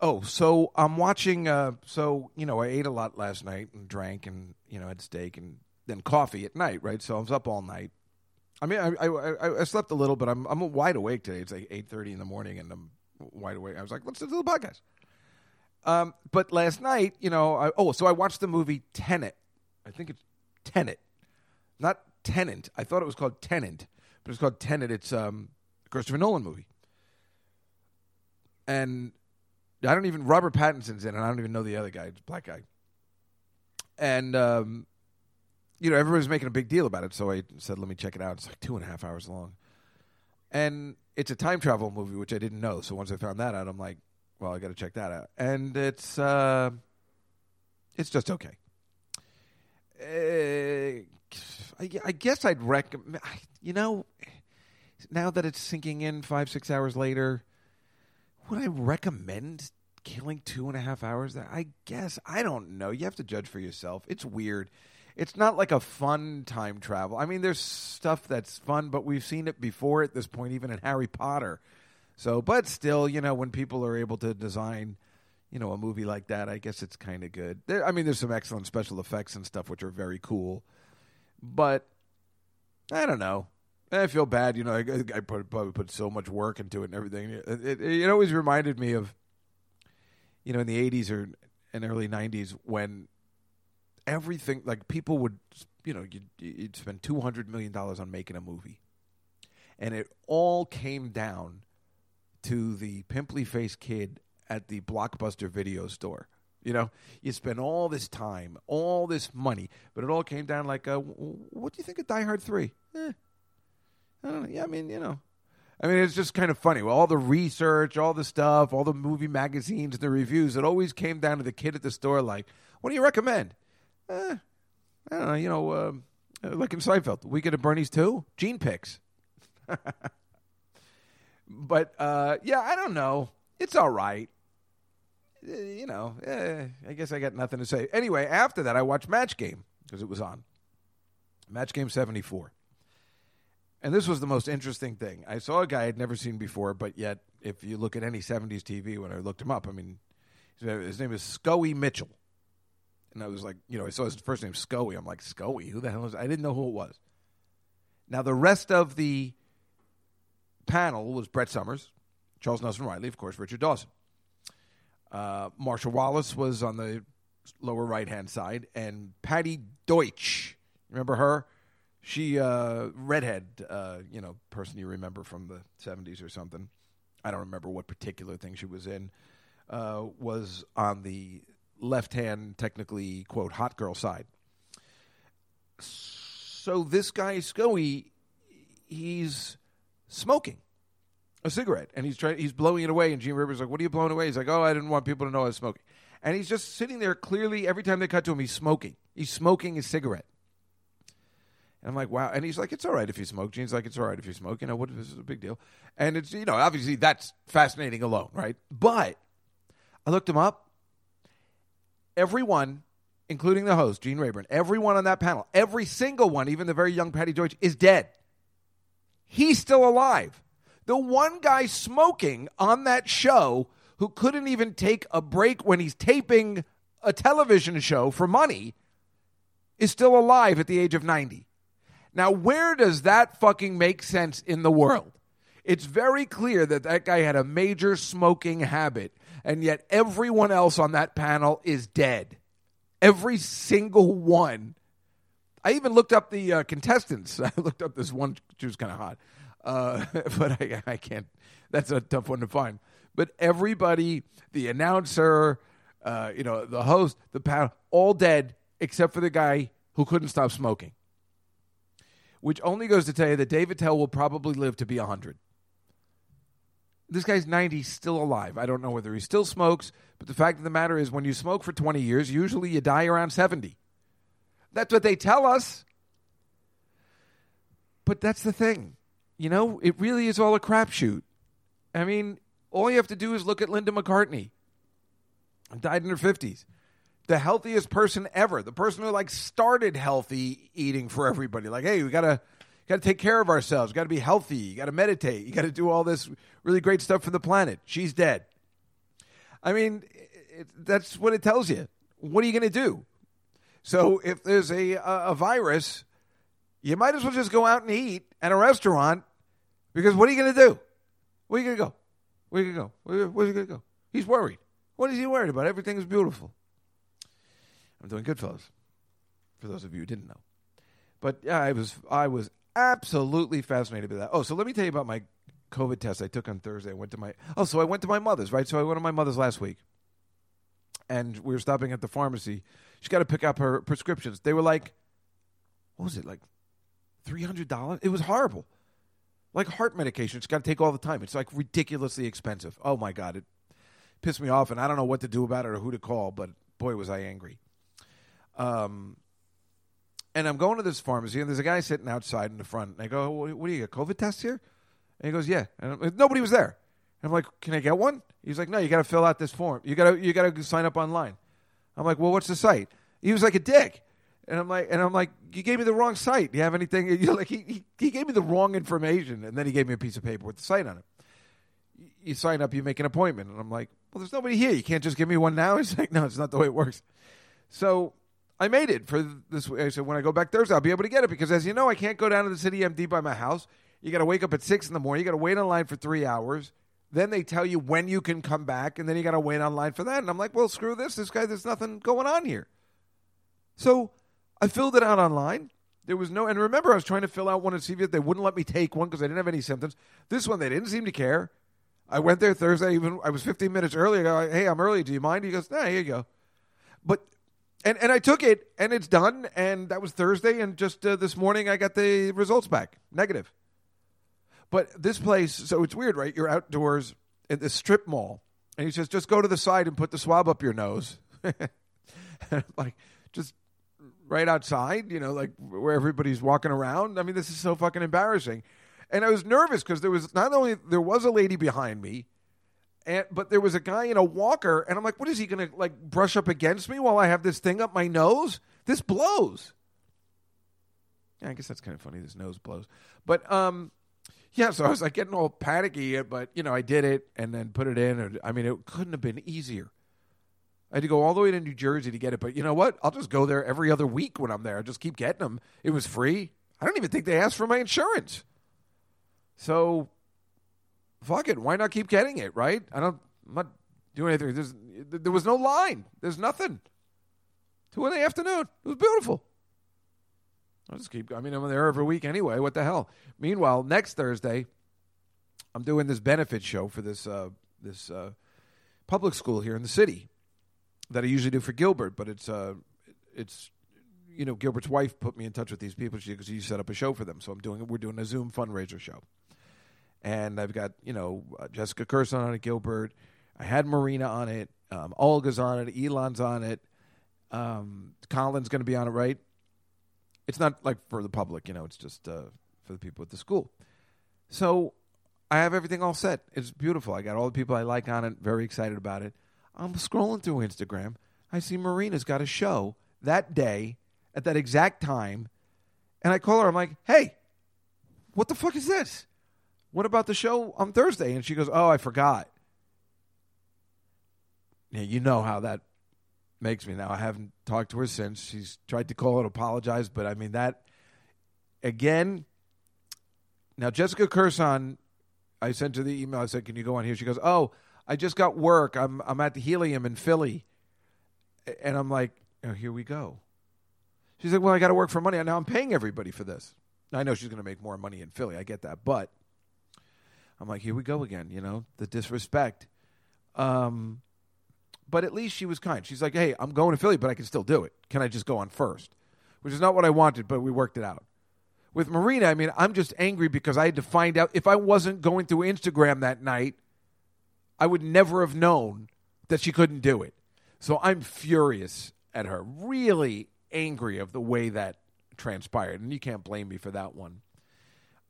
Oh, so I'm watching. Uh, so you know, I ate a lot last night and drank, and you know, had steak and then coffee at night, right? So I was up all night. I mean, I I, I, slept a little, but I'm I'm wide awake today. It's like eight thirty in the morning, and I'm wide awake. I was like, let's do the podcast. Um, but last night, you know, I, oh, so I watched the movie Tenet. I think it's Tenet, not Tenant. I thought it was called Tenant, but it's called Tenet. It's um, a Christopher Nolan movie, and I don't even Robert Pattinson's in it. I don't even know the other guy, black guy, and um, you know, everybody's making a big deal about it. So I said, let me check it out. It's like two and a half hours long, and it's a time travel movie, which I didn't know. So once I found that out, I'm like, well, I got to check that out. And it's uh, it's just okay. Uh, I, I guess I'd recommend. You know, now that it's sinking in five six hours later, would I recommend killing two and a half hours? there? I guess I don't know. You have to judge for yourself. It's weird. It's not like a fun time travel. I mean, there's stuff that's fun, but we've seen it before at this point, even in Harry Potter. So, but still, you know, when people are able to design, you know, a movie like that, I guess it's kind of good. There, I mean, there's some excellent special effects and stuff which are very cool, but I don't know. I feel bad, you know. I, I put, probably put so much work into it and everything. It, it, it always reminded me of, you know, in the '80s or and early '90s when everything like people would, you know, you'd, you'd spend two hundred million dollars on making a movie, and it all came down to the pimply faced kid at the blockbuster video store. You know, you spend all this time, all this money, but it all came down like, uh, what do you think of Die Hard Three? Eh, I don't know. Yeah, I mean, you know, I mean, it's just kind of funny. Well, all the research, all the stuff, all the movie magazines, the reviews, it always came down to the kid at the store. Like, what do you recommend? Eh, I don't know. You know, um, like in Seinfeld, Weekend at Bernie's too. Gene picks. but uh, yeah, I don't know. It's all right. Uh, you know, eh, I guess I got nothing to say. Anyway, after that, I watched Match Game because it was on. Match Game 74. And this was the most interesting thing. I saw a guy I'd never seen before, but yet, if you look at any 70s TV, when I looked him up, I mean, his name is Scoey Mitchell. And I was like, you know, I saw his first name, Scoey. I'm like, Scoey? Who the hell is I didn't know who it was. Now, the rest of the panel was Brett Somers, Charles Nelson Reilly, of course, Richard Dawson. Uh, Marcia Wallace was on the lower right hand side, and Patti Deutsch. Remember her? She uh, redhead, uh, you know, person you remember from the seventies or something. I don't remember what particular thing she was in. Uh, was on the left hand, technically quote hot girl side. So this guy Scoey, he's smoking a cigarette and he's trying he's blowing it away and Gene Rayburn like, What are you blowing away? He's like, Oh, I didn't want people to know I was smoking. And he's just sitting there clearly every time they cut to him, he's smoking. He's smoking his cigarette. And I'm like, wow. And he's like, it's all right if you smoke. Gene's like, it's all right if you smoke. You know, what this is a big deal. And it's, you know, obviously that's fascinating alone, right? But I looked him up. Everyone, including the host, Gene Rayburn, everyone on that panel, every single one, even the very young Patty George, is dead. He's still alive. The one guy smoking on that show who couldn't even take a break when he's taping a television show for money is still alive at the age of 90. Now, where does that fucking make sense in the world? It's very clear that that guy had a major smoking habit, and yet everyone else on that panel is dead. Every single one. I even looked up the uh, contestants. I looked up this one. She was kind of hot, uh, but I, I can't. That's a tough one to find. But everybody, the announcer, uh, you know, the host, the panel, all dead except for the guy who couldn't stop smoking. Which only goes to tell you that Dave Attell will probably live to be 100. This guy's 90, still alive. I don't know whether he still smokes, but the fact of the matter is, when you smoke for 20 years, usually you die around 70. That's what they tell us. But that's the thing. You know, it really is all a crapshoot. I mean, all you have to do is look at Linda McCartney. Died in her 50s. The healthiest person ever. The person who like started healthy eating for everybody. Like, hey, we got to got to take care of ourselves. Got to be healthy. You got to meditate. You got to do all this really great stuff for the planet. She's dead. I mean, it, that's what it tells you. What are you to do? So if there's a, a a virus, you might as well just go out and eat at a restaurant because what are you to do? Where are you to go? Where are you to go? Where, where's he to go? He's worried. What is he worried about? Everything is beautiful. I'm doing good, fellas. For those of you who didn't know, but yeah, I was I was absolutely fascinated by that. Oh, so let me tell you about my COVID test I took on Thursday. I went to my oh, so I went to my mother's right. So I went to my mother's last week, and we were stopping at the pharmacy. She got to pick up her prescriptions. They were like, what was it like, three hundred dollars? It was horrible. Like heart medication, it's got to take all the time. It's like ridiculously expensive. Oh my god, it pissed me off, and I don't know what to do about it or who to call. But boy, was I angry. Um, and I'm going to this pharmacy, and there's a guy sitting outside in the front. And I go, "What do you got? COVID test here?" And he goes, "Yeah." And I'm- nobody was there. And I'm like, "Can I get one?" He's like, "No, you got to fill out this form. You got to you got to sign up online." I'm like, "Well, what's the site?" He was like a dick. And I'm like, and I'm like, you gave me the wrong site. Do you have anything? You're like, he, he, he gave me the wrong information, and then he gave me a piece of paper with the site on it. You sign up, you make an appointment, and I'm like, well, there's nobody here. You can't just give me one now. He's like, no, it's not the way it works. So I made it for this. I said, when I go back Thursday, I'll be able to get it because, as you know, I can't go down to the city MD by my house. You got to wake up at six in the morning. You got to wait online for three hours. Then they tell you when you can come back, and then you got to wait online for that. And I'm like, well, screw this. This guy, there's nothing going on here. So I filled it out online. There was no, and remember, I was trying to fill out one see if they wouldn't let me take one because I didn't have any symptoms. This one, they didn't seem to care. I went there Thursday. Even I was 15 minutes early. I go, hey, I'm early. Do you mind? He goes, nah, here you go. But and and I took it, and it's done. And that was Thursday. And just uh, this morning, I got the results back, negative. But this place, so it's weird, right? You're outdoors at the strip mall, and he says, just go to the side and put the swab up your nose. like, just right outside, you know, like where everybody's walking around. I mean, this is so fucking embarrassing. And I was nervous because there was not only there was a lady behind me, and but there was a guy in a walker, and I'm like, what is he gonna like brush up against me while I have this thing up my nose? This blows. Yeah, I guess that's kind of funny. This nose blows, but um, yeah. So I was like getting all panicky, but you know, I did it and then put it in. And, I mean, it couldn't have been easier. I had to go all the way to New Jersey to get it, but you know what? I'll just go there every other week when I'm there. I'll just keep getting them. It was free. I don't even think they asked for my insurance. So, fuck it. Why not keep getting it, right? I don't, I'm not doing anything. There's, there was no line. There's nothing. Two in the afternoon. It was beautiful. I'll just keep, I mean, I'm there every week anyway. What the hell? Meanwhile, next Thursday, I'm doing this benefit show for this, uh, this uh, public school here in the city that I usually do for Gilbert, but it's uh, it's you know Gilbert's wife put me in touch with these people because she set up a show for them. So I'm doing we're doing a Zoom fundraiser show, and I've got you know uh, Jessica Kirson on it, Gilbert. I had Marina on it, um, Olga's on it, Elon's on it, um, Colin's going to be on it, right? It's not like for the public, you know. It's just uh, for the people at the school. So I have everything all set. It's beautiful. I got all the people I like on it. Very excited about it. I'm scrolling through Instagram. I see Marina's got a show that day at that exact time. And I call her. I'm like, hey, what the fuck is this? What about the show on Thursday? And she goes, oh, I forgot. Yeah, you know how that makes me now. I haven't talked to her since. She's tried to call and apologize, but I mean, that again. Now, Jessica Kirson, I sent her the email. I said, can you go on here? She goes, oh, I just got work. I'm I'm at the Helium in Philly, and I'm like, oh, here we go. She's like, well, I got to work for money. Now I'm paying everybody for this. I know she's going to make more money in Philly. I get that, but I'm like, here we go again. You know, the disrespect. Um, but at least she was kind. She's like, hey, I'm going to Philly, but I can still do it. Can I just go on first? Which is not what I wanted, but we worked it out. With Marina, I mean, I'm just angry because I had to find out if I wasn't going through Instagram that night, I would never have known that she couldn't do it. So I'm furious at her, really angry of the way that transpired. And you can't blame me for that one.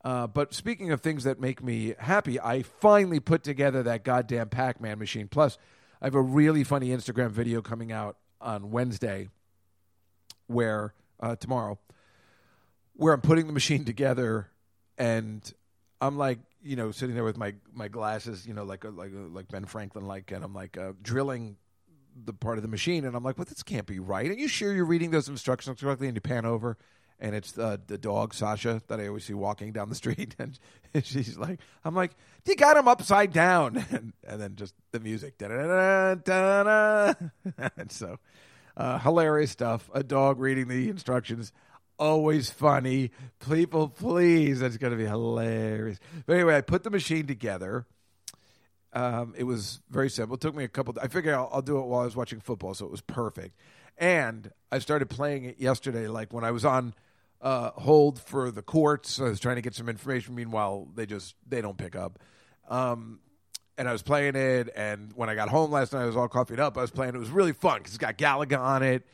Uh, but speaking of things that make me happy, I finally put together that goddamn Pac Man machine. Plus, I have a really funny Instagram video coming out on Wednesday, where uh, tomorrow, where I'm putting the machine together, and I'm like, you know, sitting there with my my glasses, you know, like like like Ben Franklin, like, and I'm like uh, drilling the part of the machine, and I'm like, well, this can't be right. Are you sure you're reading those instructions correctly? And you pan over, and it's uh, the dog Sasha that I always see walking down the street, and she's like, I'm like, you got him upside down, and, and then just the music, da-da-da-da, da-da. and so uh, hilarious stuff. A dog reading the instructions. Always funny. People, please. That's going to be hilarious. But anyway, I put the machine together. Um, it was very simple. It took me a couple. I figured I'll, I'll do it while I was watching football, so it was perfect. And I started playing it yesterday, like when I was on uh, hold for the courts. I was trying to get some information. Meanwhile, they just they don't pick up. Um, and I was playing it. And when I got home last night, I was all coffeeed up. I was playing. It was really fun because it's got Galaga on it,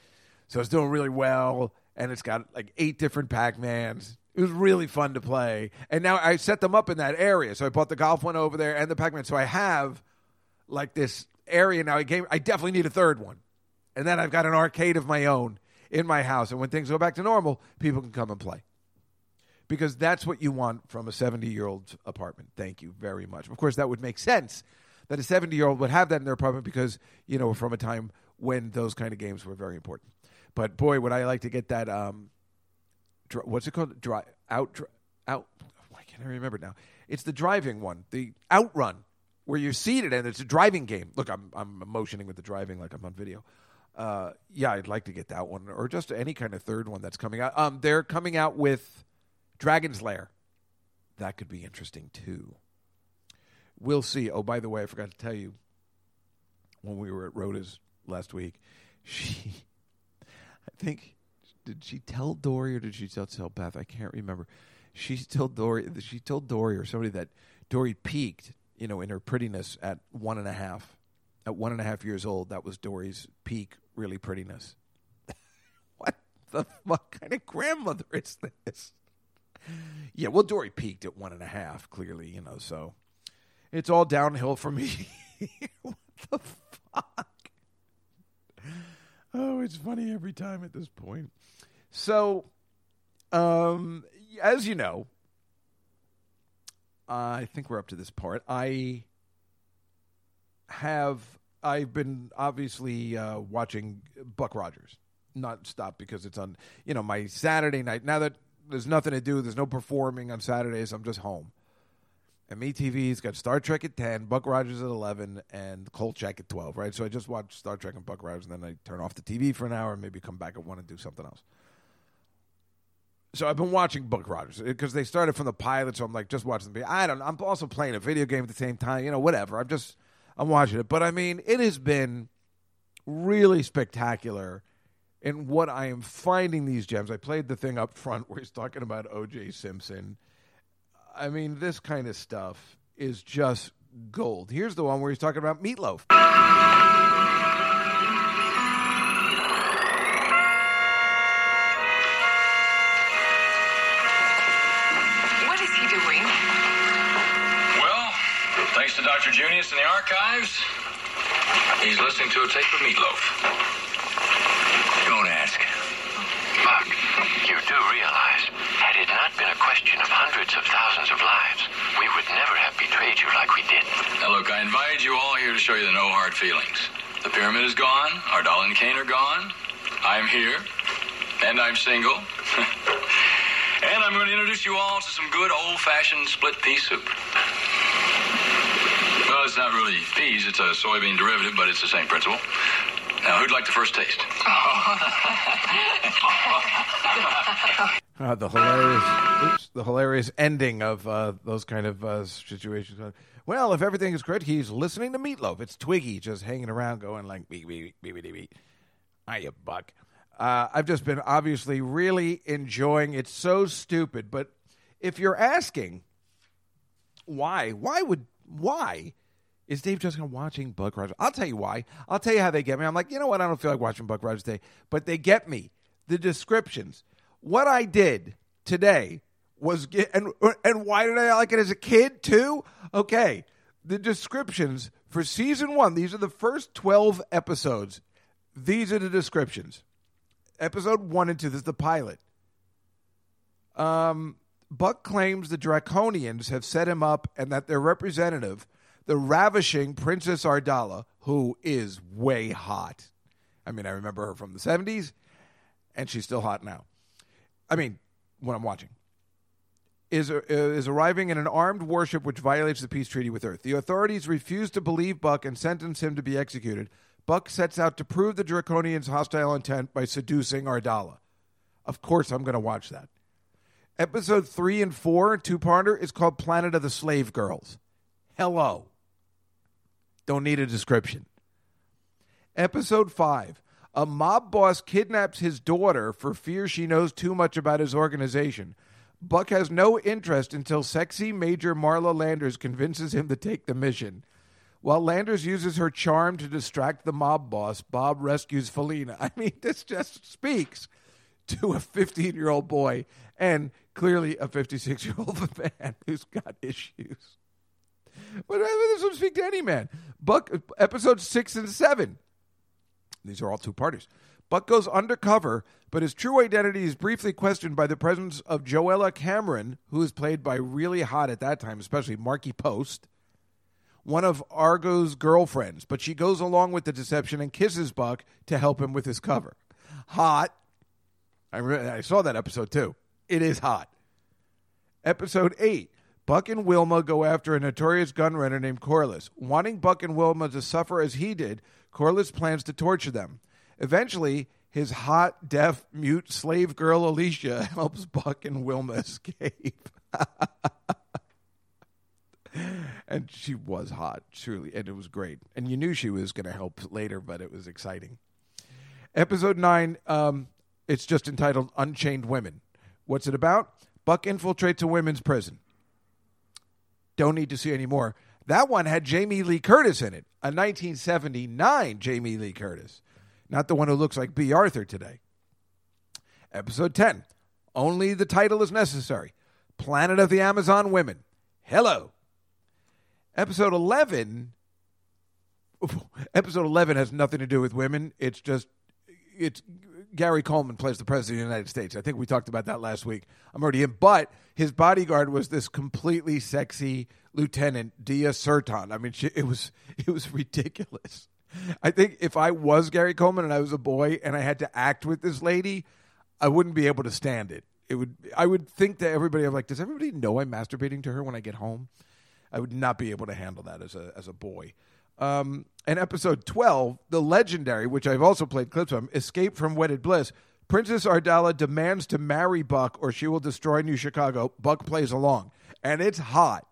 so it's doing really well. And it's got like eight different Pac Mans. It was really fun to play. And now I set them up in that area. So I bought the golf one over there and the Pac Man. So I have like this area now. I game. I definitely need a third one. And then I've got an arcade of my own in my house. And when things go back to normal, people can come and play. Because that's what you want from a 70 year old apartment. Thank you very much. Of course, that would make sense that a 70 year old would have that in their apartment because, you know, from a time when those kind of games were very important. But boy, would I like to get that. Um, dr- what's it called? Dri- out, dr- out. Why can't I remember now? It's the driving one, the outrun, where you're seated and it's a driving game. Look, I'm I'm motioning with the driving like I'm on video. Uh, yeah, I'd like to get that one, or just any kind of third one that's coming out. Um, they're coming out with Dragon's Lair. That could be interesting too. We'll see. Oh, by the way, I forgot to tell you when we were at Rhoda's last week, she, I think, did she tell Dory or did she tell, tell Beth? I can't remember. She told Dory. She told Dory or somebody that Dory peaked, you know, in her prettiness at one and a half. At one and a half years old, that was Dory's peak, really prettiness. what the fuck kind of grandmother is this? Yeah, well, Dory peaked at one and a half, clearly, you know, so it's all downhill for me. what the fuck? Oh, it's funny every time at this point. So, um, as you know, I think we're up to this part. I have I've been obviously uh, watching Buck Rogers not stop because it's on you know my Saturday night. Now that there's nothing to do, there's no performing on Saturdays. I'm just home. And MeTV's got Star Trek at 10, Buck Rogers at 11, and Kolchak at 12, right? So I just watch Star Trek and Buck Rogers, and then I turn off the TV for an hour and maybe come back at 1 and do something else. So I've been watching Buck Rogers because they started from the pilot, so I'm like, just watching the. I don't. I'm also playing a video game at the same time, you know, whatever. I'm just, I'm watching it. But I mean, it has been really spectacular in what I am finding these gems. I played the thing up front where he's talking about O.J. Simpson. I mean, this kind of stuff is just gold. Here's the one where he's talking about meatloaf. Dr. Junius in the archives, he's listening to a tape of Meatloaf. Don't ask. Buck, you do realize, had it not been a question of hundreds of thousands of lives, we would never have betrayed you like we did. Now, look, I invited you all here to show you the no hard feelings. The pyramid is gone. Ardala and Kane are gone. I'm here. And I'm single. and I'm going to introduce you all to some good old fashioned split pea soup. It's not really peas, it's a soybean derivative, but it's the same principle. Now, who'd like the first taste? Uh, the hilarious, oops, the hilarious ending of uh, those kind of uh, situations. Well, if everything is correct, he's listening to Meatloaf. It's Twiki just hanging around, going like beep beep beep beep beep. beep. Hiya, Buck. Uh, I've just been obviously really enjoying. It's so stupid, but if you're asking why, why would why is Dave just watching Buck Rogers? I'll tell you why. I'll tell you how they get me. I'm like, you know what? I don't feel like watching Buck Rogers today, but they get me. The descriptions. What I did today was get, and and why did I like it as a kid too? Okay, the descriptions for season one. These are the first twelve episodes. These are the descriptions. Episode one and two. This is the pilot. Um, Buck claims the Draconians have set him up and that their representative, the ravishing Princess Ardala, who is way hot. I mean, I remember her from the 70s, and she's still hot now. I mean, when I'm watching. Is, uh, is arriving in an armed warship which violates the peace treaty with Earth. The authorities refuse to believe Buck and sentence him to be executed. Buck sets out to prove the Draconians' hostile intent by seducing Ardala. Of course, I'm going to watch that. Episode three and four, two parter, is called Planet of the Slave Girls. Hello. Don't need a description. Episode five a mob boss kidnaps his daughter for fear she knows too much about his organization. Buck has no interest until sexy Major Marla Landers convinces him to take the mission. While Landers uses her charm to distract the mob boss, Bob rescues Felina. I mean, this just speaks to a 15 year old boy and clearly a 56 year old man who's got issues. But this would speak to any man. Buck, episode six and seven. These are all two parties. Buck goes undercover, but his true identity is briefly questioned by the presence of Joella Cameron, who is played by really hot at that time, especially Markie Post, one of Argo's girlfriends. But she goes along with the deception and kisses Buck to help him with his cover. Hot. I, re- I saw that episode too. It is hot. Episode 8. Buck and Wilma go after a notorious gun runner named Corliss. Wanting Buck and Wilma to suffer as he did, Corliss plans to torture them. Eventually, his hot, deaf, mute slave girl Alicia helps Buck and Wilma escape. and she was hot, truly, and it was great. And you knew she was going to help later, but it was exciting. Episode 9, um, it's just entitled Unchained Women. What's it about? Buck infiltrates a women's prison. Don't need to see any more. That one had Jamie Lee Curtis in it, a 1979 Jamie Lee Curtis, not the one who looks like Bea Arthur today. Episode 10 Only the title is necessary Planet of the Amazon Women. Hello. Episode 11 episode 11 has nothing to do with women. It's just it's Gary Coleman plays the president of the United States. I think we talked about that last week. I'm already in, but his bodyguard was this completely sexy Lieutenant Dia Serton. I mean, she, it was it was ridiculous. I think if I was Gary Coleman and I was a boy and I had to act with this lady, I wouldn't be able to stand it. It would. I would think that everybody. I'm like, does everybody know I'm masturbating to her when I get home? I would not be able to handle that as a as a boy. Um, and episode 12, the legendary, which I've also played clips from, Escape from Wedded Bliss. Princess Ardala demands to marry Buck or she will destroy New Chicago. Buck plays along. And it's hot.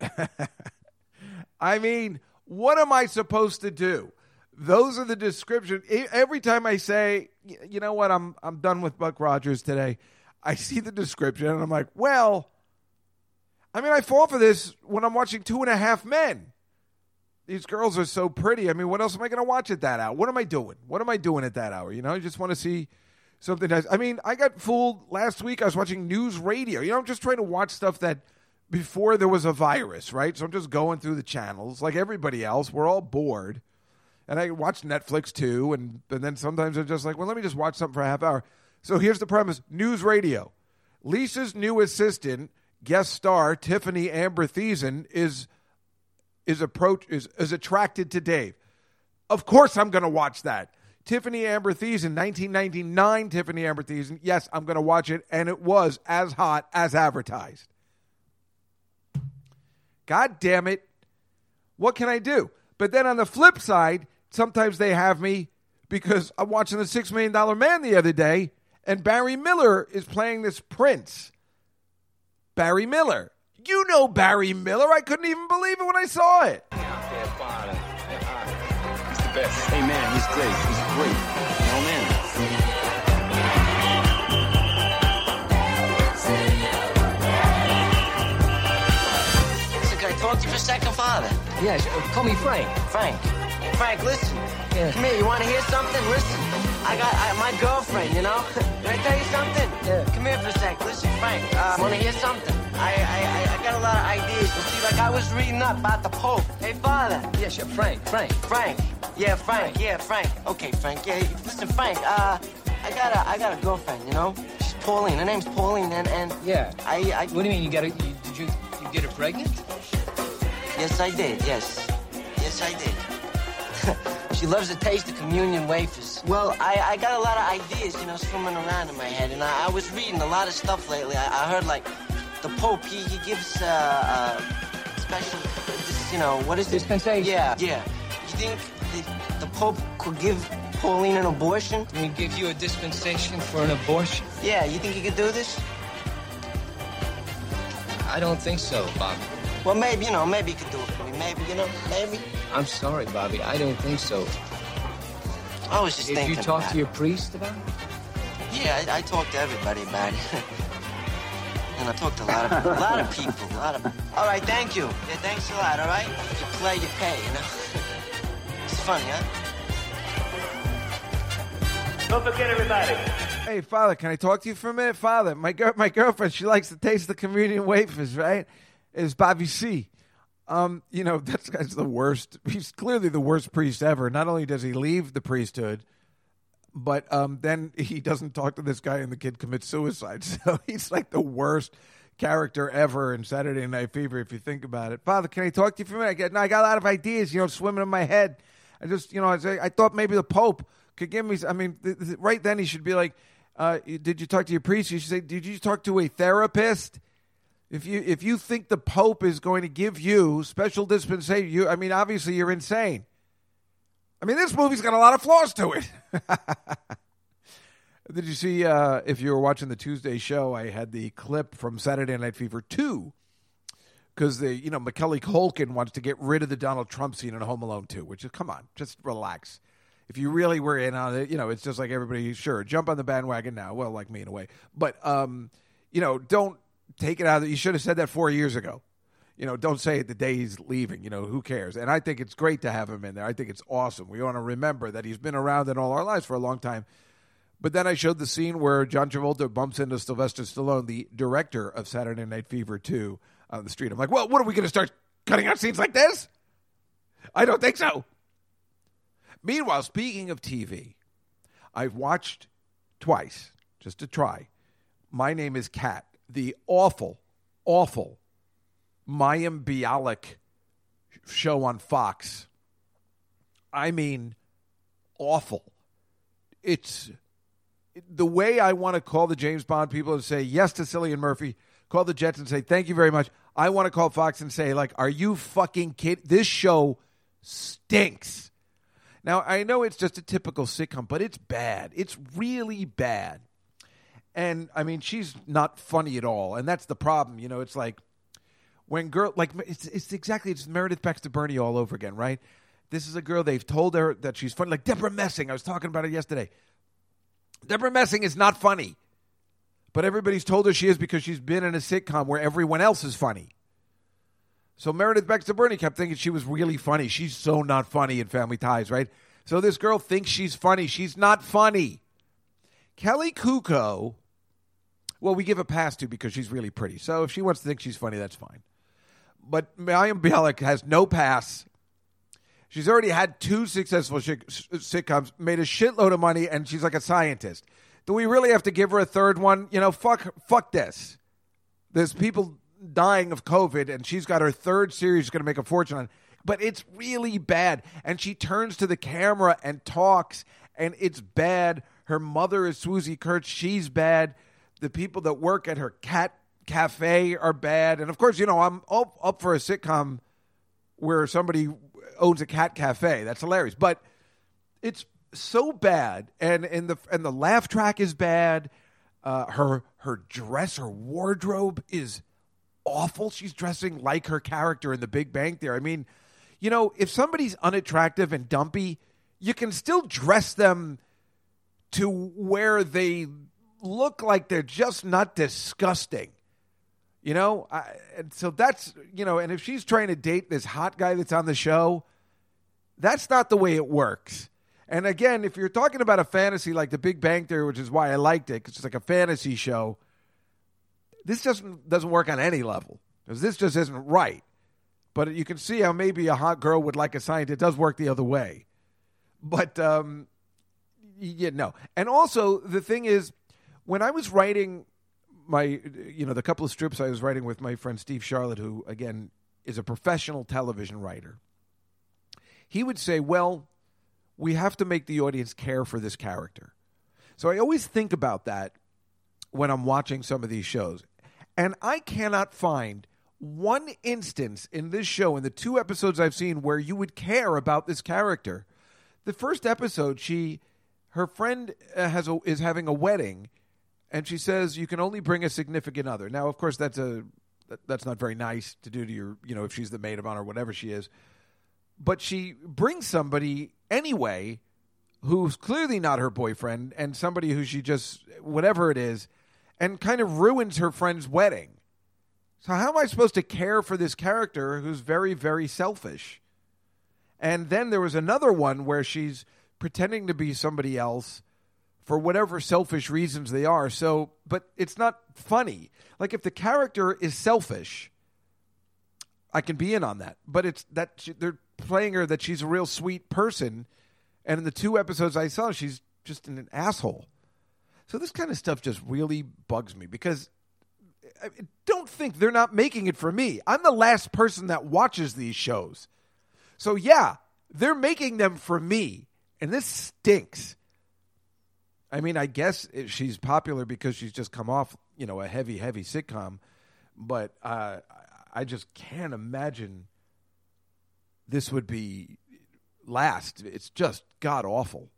I mean, what am I supposed to do? Those are the descriptions. Every time I say, you know what, I'm I'm done with Buck Rogers today, I see the description and I'm like, well, I mean, I fall for this when I'm watching Two and a Half Men. These girls are so pretty. I mean, what else am I going to watch at that hour? What am I doing? What am I doing at that hour? You know, I just want to see something. Nice. I mean, I got fooled last week. I was watching news radio. You know, I'm just trying to watch stuff that before there was a virus, right? So I'm just going through the channels like everybody else. We're all bored. And I watch Netflix too. And, and then sometimes I'm just like, well, let me just watch something for a half hour. So here's the premise news radio. Lisa's new assistant, guest star Tiffani Amber Thiessen, is is approach is, is attracted to Dave. Of course, I'm going to watch that. Tiffani Amber Thiessen, 1999 Tiffani Amber Thiessen. Yes, I'm going to watch it, and it was as hot as advertised. God damn it. What can I do? But then on the flip side, sometimes they have me because I'm watching the Six Million Dollar Man the other day, and Barry Miller is playing this Prince. Barry Miller. You know Barry Miller. I couldn't even believe it when I saw it. He's the best. Hey, man, he's great. He's great. No, man. So can I talk to you for a second, Father? Yeah, uh, call me Frank. Frank. Frank, listen. Yeah. Come here. You want to hear something? Listen. I got I, my girlfriend. You know. Can I tell you something? Yeah. Come here for a sec. Listen, Frank. Uh, want to hear something? I, I I got a lot of ideas. You see, like I was reading up about the Pope. Hey, Father. Yes, yeah, sure, Frank, Frank. Frank. Yeah, Frank. Yeah, Frank. Okay, Frank. Yeah, listen, Frank. Uh, I got a I got a girlfriend. You know. She's Pauline. Her name's Pauline, and and Yeah. I I What do you mean you got to? You, did you you get her pregnant? Yes, I did. Yes. Yes, I did. she loves the taste of communion wafers. Well, I, I got a lot of ideas, you know, swimming around in my head, and I, I was reading a lot of stuff lately. I, I heard, like, the Pope, he, he gives uh, uh, special, this, you know, what is this? Dispensation. Yeah, yeah. You think the, the Pope could give Pauline an abortion? Mean, give you a dispensation for an abortion? Yeah, you think he could do this? I don't think so, Bobby. Well, maybe, you know, maybe he could do it for me. Maybe, you know, maybe. I'm sorry, Bobby. I don't think so. I was just Did thinking you talk to your priest about it? it. Yeah, I, I talked to everybody about it. and I talked to a lot of a lot of people. A lot of. All right, thank you. Yeah, thanks a lot. All right, you play, you pay. You know. it's funny, huh? Don't forget everybody. Hey, Father, can I talk to you for a minute? Father, my girl, my girlfriend, she likes to taste the communion wafers, right? Is Bobby C. Um, you know, that guy's the worst. He's clearly the worst priest ever. Not only does he leave the priesthood, but um, then he doesn't talk to this guy and the kid commits suicide. So he's like the worst character ever in Saturday Night Fever, if you think about it. Father, can I talk to you for a minute? I got, no, I got a lot of ideas, you know, swimming in my head. I just, you know, I, say, I thought maybe the Pope could give me, I mean, th- th- right then he should be like, uh, did you talk to your priest? You should say, did you talk to a therapist? If you if you think the Pope is going to give you special dispensation, you I mean, obviously you're insane. I mean, this movie's got a lot of flaws to it. Did you see? Uh, if you were watching the Tuesday show, I had the clip from Saturday Night Fever two, because the you know Macaulay Culkin wants to get rid of the Donald Trump scene in Home Alone two. Which is come on, just relax. If you really were in on it, you know it's just like everybody. Sure, jump on the bandwagon now. Well, like me in a way, but um, you know, don't take it out. of You should have said that four years ago. You know, don't say it the day he's leaving. You know, who cares? And I think it's great to have him in there. I think it's awesome. We want to remember that he's been around in all our lives for a long time. But then I showed the scene where John Travolta bumps into Sylvester Stallone, the director of Saturday Night Fever 2, on the street. I'm like, well, what are we going to start cutting out scenes like this? I don't think so. Meanwhile, speaking of TV, I've watched twice, just to try. My name is Kat, the awful, awful Mayim Bialik show on Fox. I mean, awful. It's the way I want to call the James Bond people and say yes to Cillian Murphy, call the Jets and say thank you very much. I want to call Fox and say like, are you fucking kid? This show stinks. Now I know it's just a typical sitcom, but it's bad. It's really bad. And I mean, she's not funny at all, and that's the problem. You know, it's like when girl like it's it's exactly it's Meredith Baxter Birney all over again, right? This is a girl they've told her that she's funny, like Debra Messing. I was talking about it yesterday. Debra Messing is not funny, but everybody's told her she is because she's been in a sitcom where everyone else is funny. So Meredith Baxter Birney kept thinking she was really funny. She's so not funny in Family Ties, right? So this girl thinks she's funny. She's not funny. Kaley Cuoco, well, we give a pass to because she's really pretty. So if she wants to think she's funny, that's fine. But Mayim Bialik has no pass. She's already had two successful shi- sitcoms, made a shitload of money, and she's like a scientist. Do we really have to give her a third one? You know, fuck, fuck this. There's people dying of COVID, and she's got her third series she's going to make a fortune on. But it's really bad. And she turns to the camera and talks, and it's bad. Her mother is Swoozie Kurtz. She's bad. The people that work at her cat cafe are bad. And of course, you know, I'm up, up for a sitcom where somebody owns a cat cafe. That's hilarious. But it's so bad, and and the and the laugh track is bad. Uh, her her dress, her wardrobe is awful. She's dressing like her character in The Big Bang Theory. I mean, you know, if somebody's unattractive and dumpy, you can still dress them to where they look like they're just not disgusting. You know, I, so that's you know, and if she's trying to date this hot guy that's on the show, that's not the way it works. And again, if you're talking about a fantasy like The Big Bang Theory, which is why I liked it, 'cause it's like a fantasy show, this doesn't doesn't work on any level because this just isn't right. But you can see how maybe a hot girl would like a scientist. It does work the other way, but um, yeah, no. And also the thing is, when I was writing my, you know, the couple of strips I was writing with my friend Steve Charlotte, who again is a professional television writer, he would say, "Well, we have to make the audience care for this character." So I always think about that when I'm watching some of these shows. And I cannot find one instance in this show, in the two episodes I've seen, where you would care about this character. The first episode, she, her friend uh, has a, is having a wedding, and she says you can only bring a significant other. Now, of course, that's a that's not very nice to do to your, you know, if she's the maid of honor, or whatever she is. But she brings somebody anyway who's clearly not her boyfriend and somebody who she just whatever it is and kind of ruins her friend's wedding. So how am I supposed to care for this character who's very very selfish? And then there was another one where she's pretending to be somebody else for whatever selfish reasons they are. So, but it's not funny. Like if the character is selfish, I can be in on that. But it's that she, they're playing her that she's a real sweet person, and in the two episodes I saw, she's just an asshole. So this kind of stuff just really bugs me because I don't think they're not making it for me. I'm the last person that watches these shows. So yeah, they're making them for me, and this stinks. I mean, I guess it, she's popular because she's just come off, you know, a heavy, heavy sitcom, but uh, I just can't imagine this would be last. It's just god awful,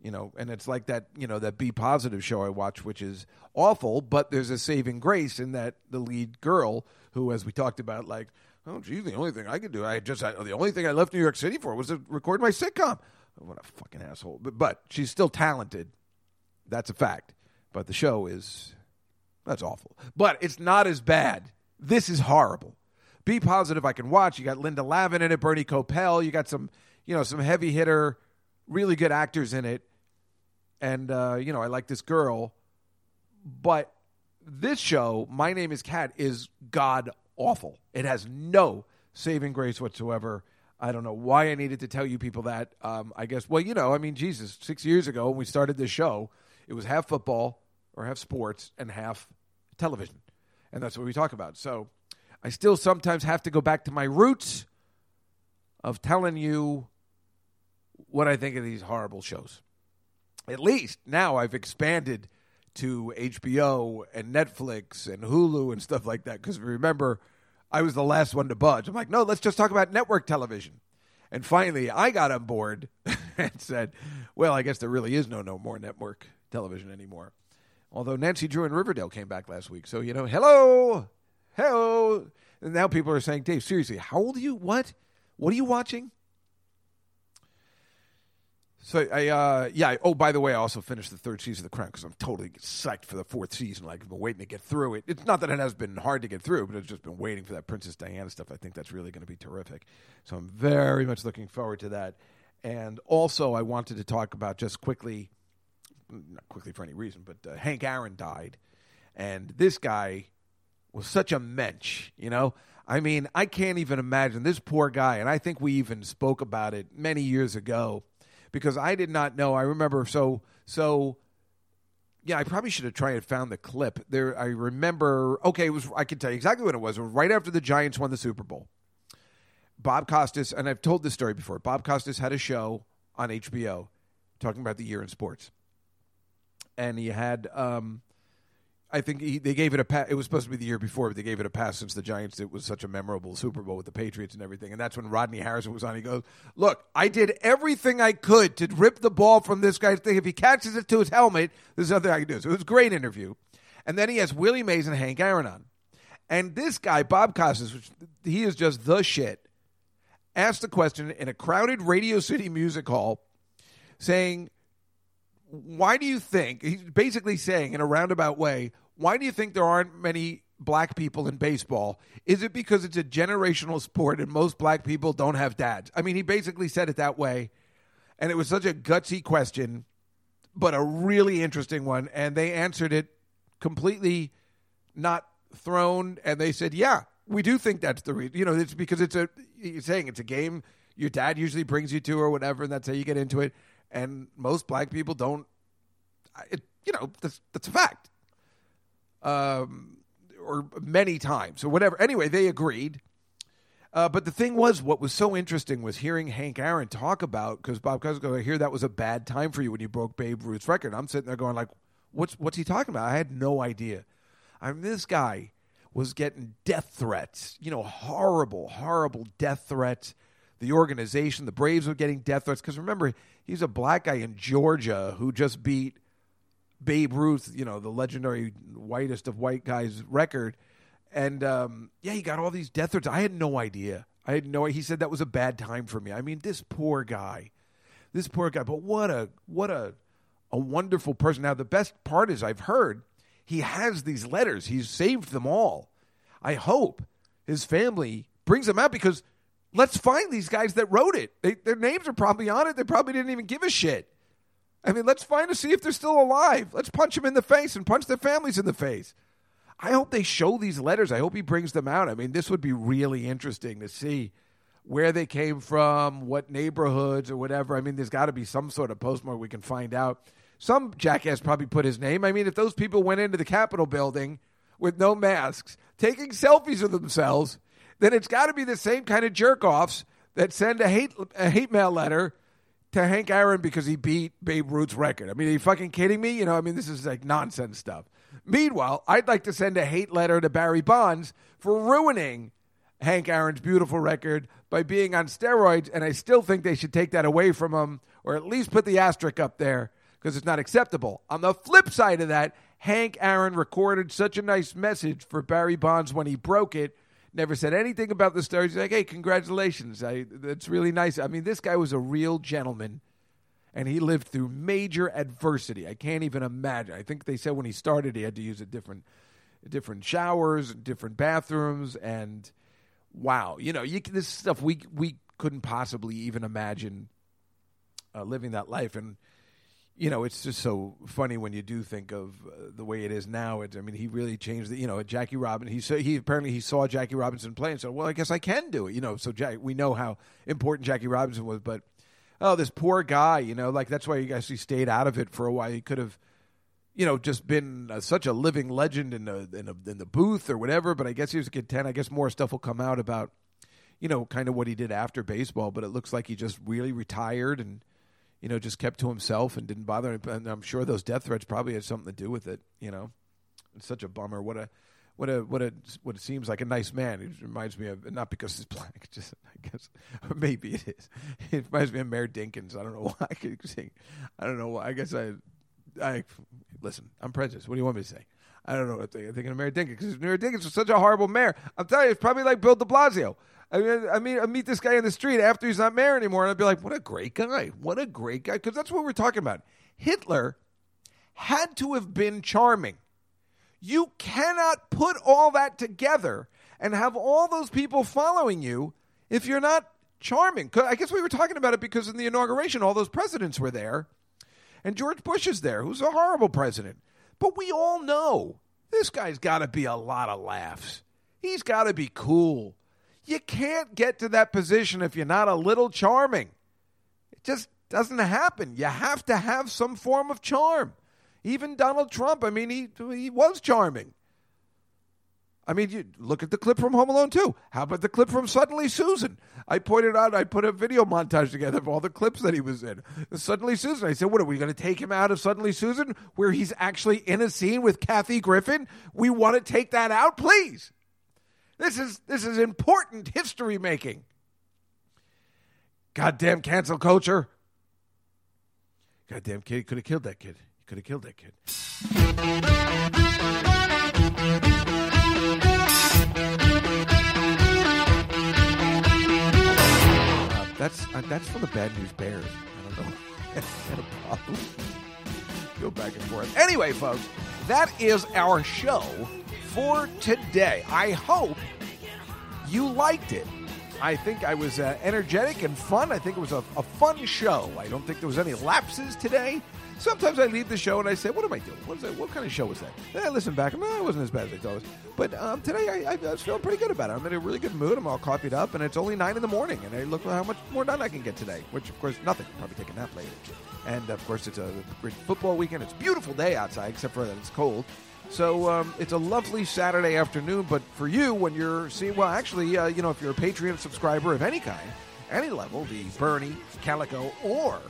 you know. And it's like that, you know, that B Positive show I watch, which is awful, but there's a saving grace in that the lead girl, who, as we talked about, like, oh, gee, the only thing I could do, I just, I, the only thing I left New York City for was to record my sitcom. What a fucking asshole! But, but she's still talented. That's a fact. But the show is that's awful. But it's not as bad. This is horrible. B Positive. I can watch. You got Linda Lavin in it, Bernie Kopell. You got some, you know, some heavy hitter, really good actors in it, and uh, you know, I like this girl. But this show, My Name Is Cat, is god awful. It has no saving grace whatsoever. I don't know why I needed to tell you people that. Um, I guess, well, you know, I mean, Jesus, six years ago when we started this show, it was half football or half sports and half television. And that's what we talk about. So I still sometimes have to go back to my roots of telling you what I think of these horrible shows. At least now I've expanded to HBO and Netflix and Hulu and stuff like that. Because remember, I was the last one to budge. I'm like, no, let's just talk about network television. And finally, I got on board and said, well, I guess there really is no no more network television anymore. Although Nancy Drew and Riverdale came back last week. So, you know, hello, hello. And now people are saying, Dave, seriously, how old are you? What? What are you watching? So I, uh, yeah. Oh, by the way, I also finished the third season of The Crown because I'm totally psyched for the fourth season. Like I've been waiting to get through it. It's not that it has been hard to get through, but I've just been waiting for that Princess Diana stuff. I think that's really going to be terrific. So I'm very much looking forward to that. And also, I wanted to talk about just quickly, not quickly for any reason, but uh, Hank Aaron died, and this guy was such a mensch, you know? I mean, I can't even imagine this poor guy, and I think we even spoke about it many years ago because I did not know. I remember so so yeah, I probably should have tried and found the clip. There I remember okay, it was I can tell you exactly what it was. It was right after the Giants won the Super Bowl. Bob Costas, and I've told this story before. Bob Costas had a show on HBO talking about the year in sports. And he had um I think he, they gave it a pass. It was supposed to be the year before, but they gave it a pass since the Giants. It was such a memorable Super Bowl with the Patriots and everything. And that's when Rodney Harrison was on. He goes, "Look, I did everything I could to rip the ball from this guy's thing. If he catches it to his helmet, there's nothing I can do." So it was a great interview. And then he has Willie Mays and Hank Aaron on. And this guy, Bob Costas, which he is just the shit, asked the question in a crowded Radio City music hall, saying, why do you think he's basically saying in a roundabout way why do you think there aren't many black people in baseball? Is it because it's a generational sport and most black people don't have dads? I mean he basically said it that way and it was such a gutsy question but a really interesting one and they answered it completely not thrown and they said yeah we do think that's the reason you know it's because it's a you're saying it's a game your dad usually brings you to or whatever and that's how you get into it and most black people don't it, you know that's that's a fact um or many times or whatever anyway they agreed uh, but the thing was, what was so interesting was hearing Hank Aaron talk about because Bob Costas goes, "I hear that was a bad time for you when you broke Babe Ruth's record." I'm sitting there going, "Like, what's what's he talking about?" I had no idea. I mean, this guy was getting death threats, you know, horrible, horrible death threats. The organization, the Braves, were getting death threats because remember, he's a black guy in Georgia who just beat Babe Ruth, you know, the legendary whitest of white guys record. And um, yeah, he got all these death threats. I had no idea. I had no. He said that was a bad time for me. I mean, this poor guy, this poor guy. But what a what a a wonderful person. Now the best part is I've heard he has these letters. He's saved them all. I hope his family brings them out because let's find these guys that wrote it. They, their names are probably on it. They probably didn't even give a shit. I mean, let's find to see if they're still alive. Let's punch them in the face and punch their families in the face. I hope they show these letters. I hope he brings them out. I mean, this would be really interesting to see where they came from, what neighborhoods or whatever. I mean, there's got to be some sort of postmark we can find out. Some jackass probably put his name. I mean, if those people went into the Capitol building with no masks, taking selfies of themselves, then it's got to be the same kind of jerk offs that send a hate a hate mail letter to Hank Aaron because he beat Babe Ruth's record. I mean, are you fucking kidding me? You know, I mean, this is like nonsense stuff. Meanwhile, I'd like to send a hate letter to Barry Bonds for ruining Hank Aaron's beautiful record by being on steroids, and I still think they should take that away from him, or at least put the asterisk up there because it's not acceptable. On the flip side of that, Hank Aaron recorded such a nice message for Barry Bonds when he broke it. Never said anything about the story. He's like, "Hey, congratulations! I, that's really nice." I mean, this guy was a real gentleman and he lived through major adversity. I can't even imagine. I think they said when he started, he had to use a different, different showers, different bathrooms, and wow, you know, you, this stuff we we couldn't possibly even imagine uh, living that life. And you know, it's just so funny when you do think of uh, the way it is now. It, I mean, he really changed the. You know, Jackie Robinson. He saw, he apparently he saw Jackie Robinson play and said, "Well, I guess I can do it." You know, so Jack, we know how important Jackie Robinson was, but oh, this poor guy, you know, like that's why he actually stayed out of it for a while. He could have, you know, just been uh, such a living legend in the in, a, in the booth or whatever. But I guess he was content. I guess more stuff will come out about, you know, kind of what he did after baseball. But it looks like he just really retired and, you know, just kept to himself and didn't bother. Him. And I'm sure those death threats probably had something to do with it. You know, it's such a bummer. What a what a what a what it seems like a nice man. It reminds me of not because he's black, just I guess maybe it is. It reminds me of Mayor Dinkins. I don't know why I could sing. I don't know why. I guess I I listen. I'm prejudiced. What do you want me to say? I don't know what I'm thinking of Mayor Dinkins because Mayor Dinkins was such a horrible mayor. I'm telling you, it's probably like Bill De Blasio. I mean, I mean, I meet this guy in the street after he's not mayor anymore, and I'd be like, "What a great guy! What a great guy!" Because that's what we're talking about. Hitler had to have been charming. You cannot put all that together and have all those people following you if you're not charming. I guess we were talking about it because in the inauguration, all those presidents were there, and George Bush is there, who's a horrible president. But we all know this guy's got to be a lot of laughs. He's got to be cool. You can't get to that position if you're not a little charming. It just doesn't happen. You have to have some form of charm. Even Donald Trump, I mean, he he was charming. I mean, you look at the clip from Home Alone 2. How about the clip from Suddenly Susan? I pointed out, I put a video montage together of all the clips that he was in. Suddenly Susan. I said, what are we going to take him out of Suddenly Susan where he's actually in a scene with Kathy Griffin? We want to take that out, please. This is this is important history making. Goddamn cancel culture. Goddamn kid could have killed that kid. He could have killed that kid. That's uh, that's for the bad news bears. I don't know. Go back and forth. Anyway, folks, that is our show for today. I hope you liked it. I think I was uh, energetic and fun. I think it was a, a fun show. I don't think there was any lapses today. Sometimes I leave the show and I say, "What am I doing? What, is that? what kind of show was that?" Then I listen back and no, it wasn't as bad as I thought it was. But um, today I, I, was feeling pretty good about it. I'm in a really good mood. I'm all coffeeed up, and it's only nine in the morning. And I look how much more done I can get today. Which, of course, nothing. Probably take a nap later. And of course, it's a great football weekend. It's a beautiful day outside, except for that it's cold. So um, it's a lovely Saturday afternoon. But for you, when you're seeing, well, actually, uh, you know, if you're a Patreon subscriber of any kind, any level, the Bernie, Calico, or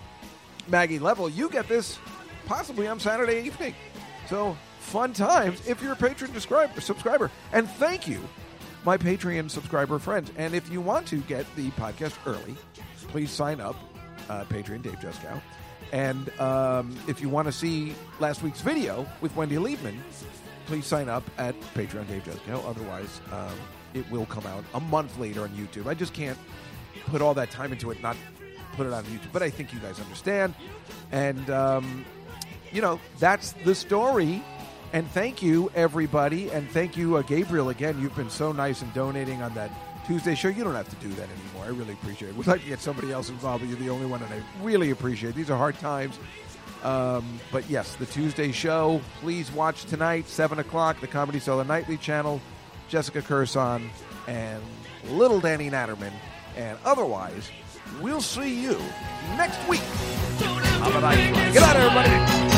Maggie level, you get this possibly on Saturday evening. So fun times if you're a patron subscriber. And thank you, my Patreon subscriber friends. And if you want to get the podcast early, please sign up, uh, Patreon Dave Juskow. And um, if you want to see last week's video with Wendy Liebman, please sign up at Patreon Dave Juskow. Otherwise, um, it will come out a month later on YouTube. I just can't put all that time into it, not put it on YouTube. But I think you guys understand. And um, you know, that's the story. And thank you, everybody. And thank you, uh, Gabriel, again. You've been so nice in donating on that Tuesday show. You don't have to do that anymore. I really appreciate it. We'd like to get somebody else involved, but you're the only one, and I really appreciate it. These are hard times. Um, but yes, the Tuesday show. Please watch tonight, 7 o'clock, the Comedy Cellar Nightly channel. Jessica Kirson and Little Danny Naturman. And otherwise, We'll see you next week. Have a nice one. Good night, everybody.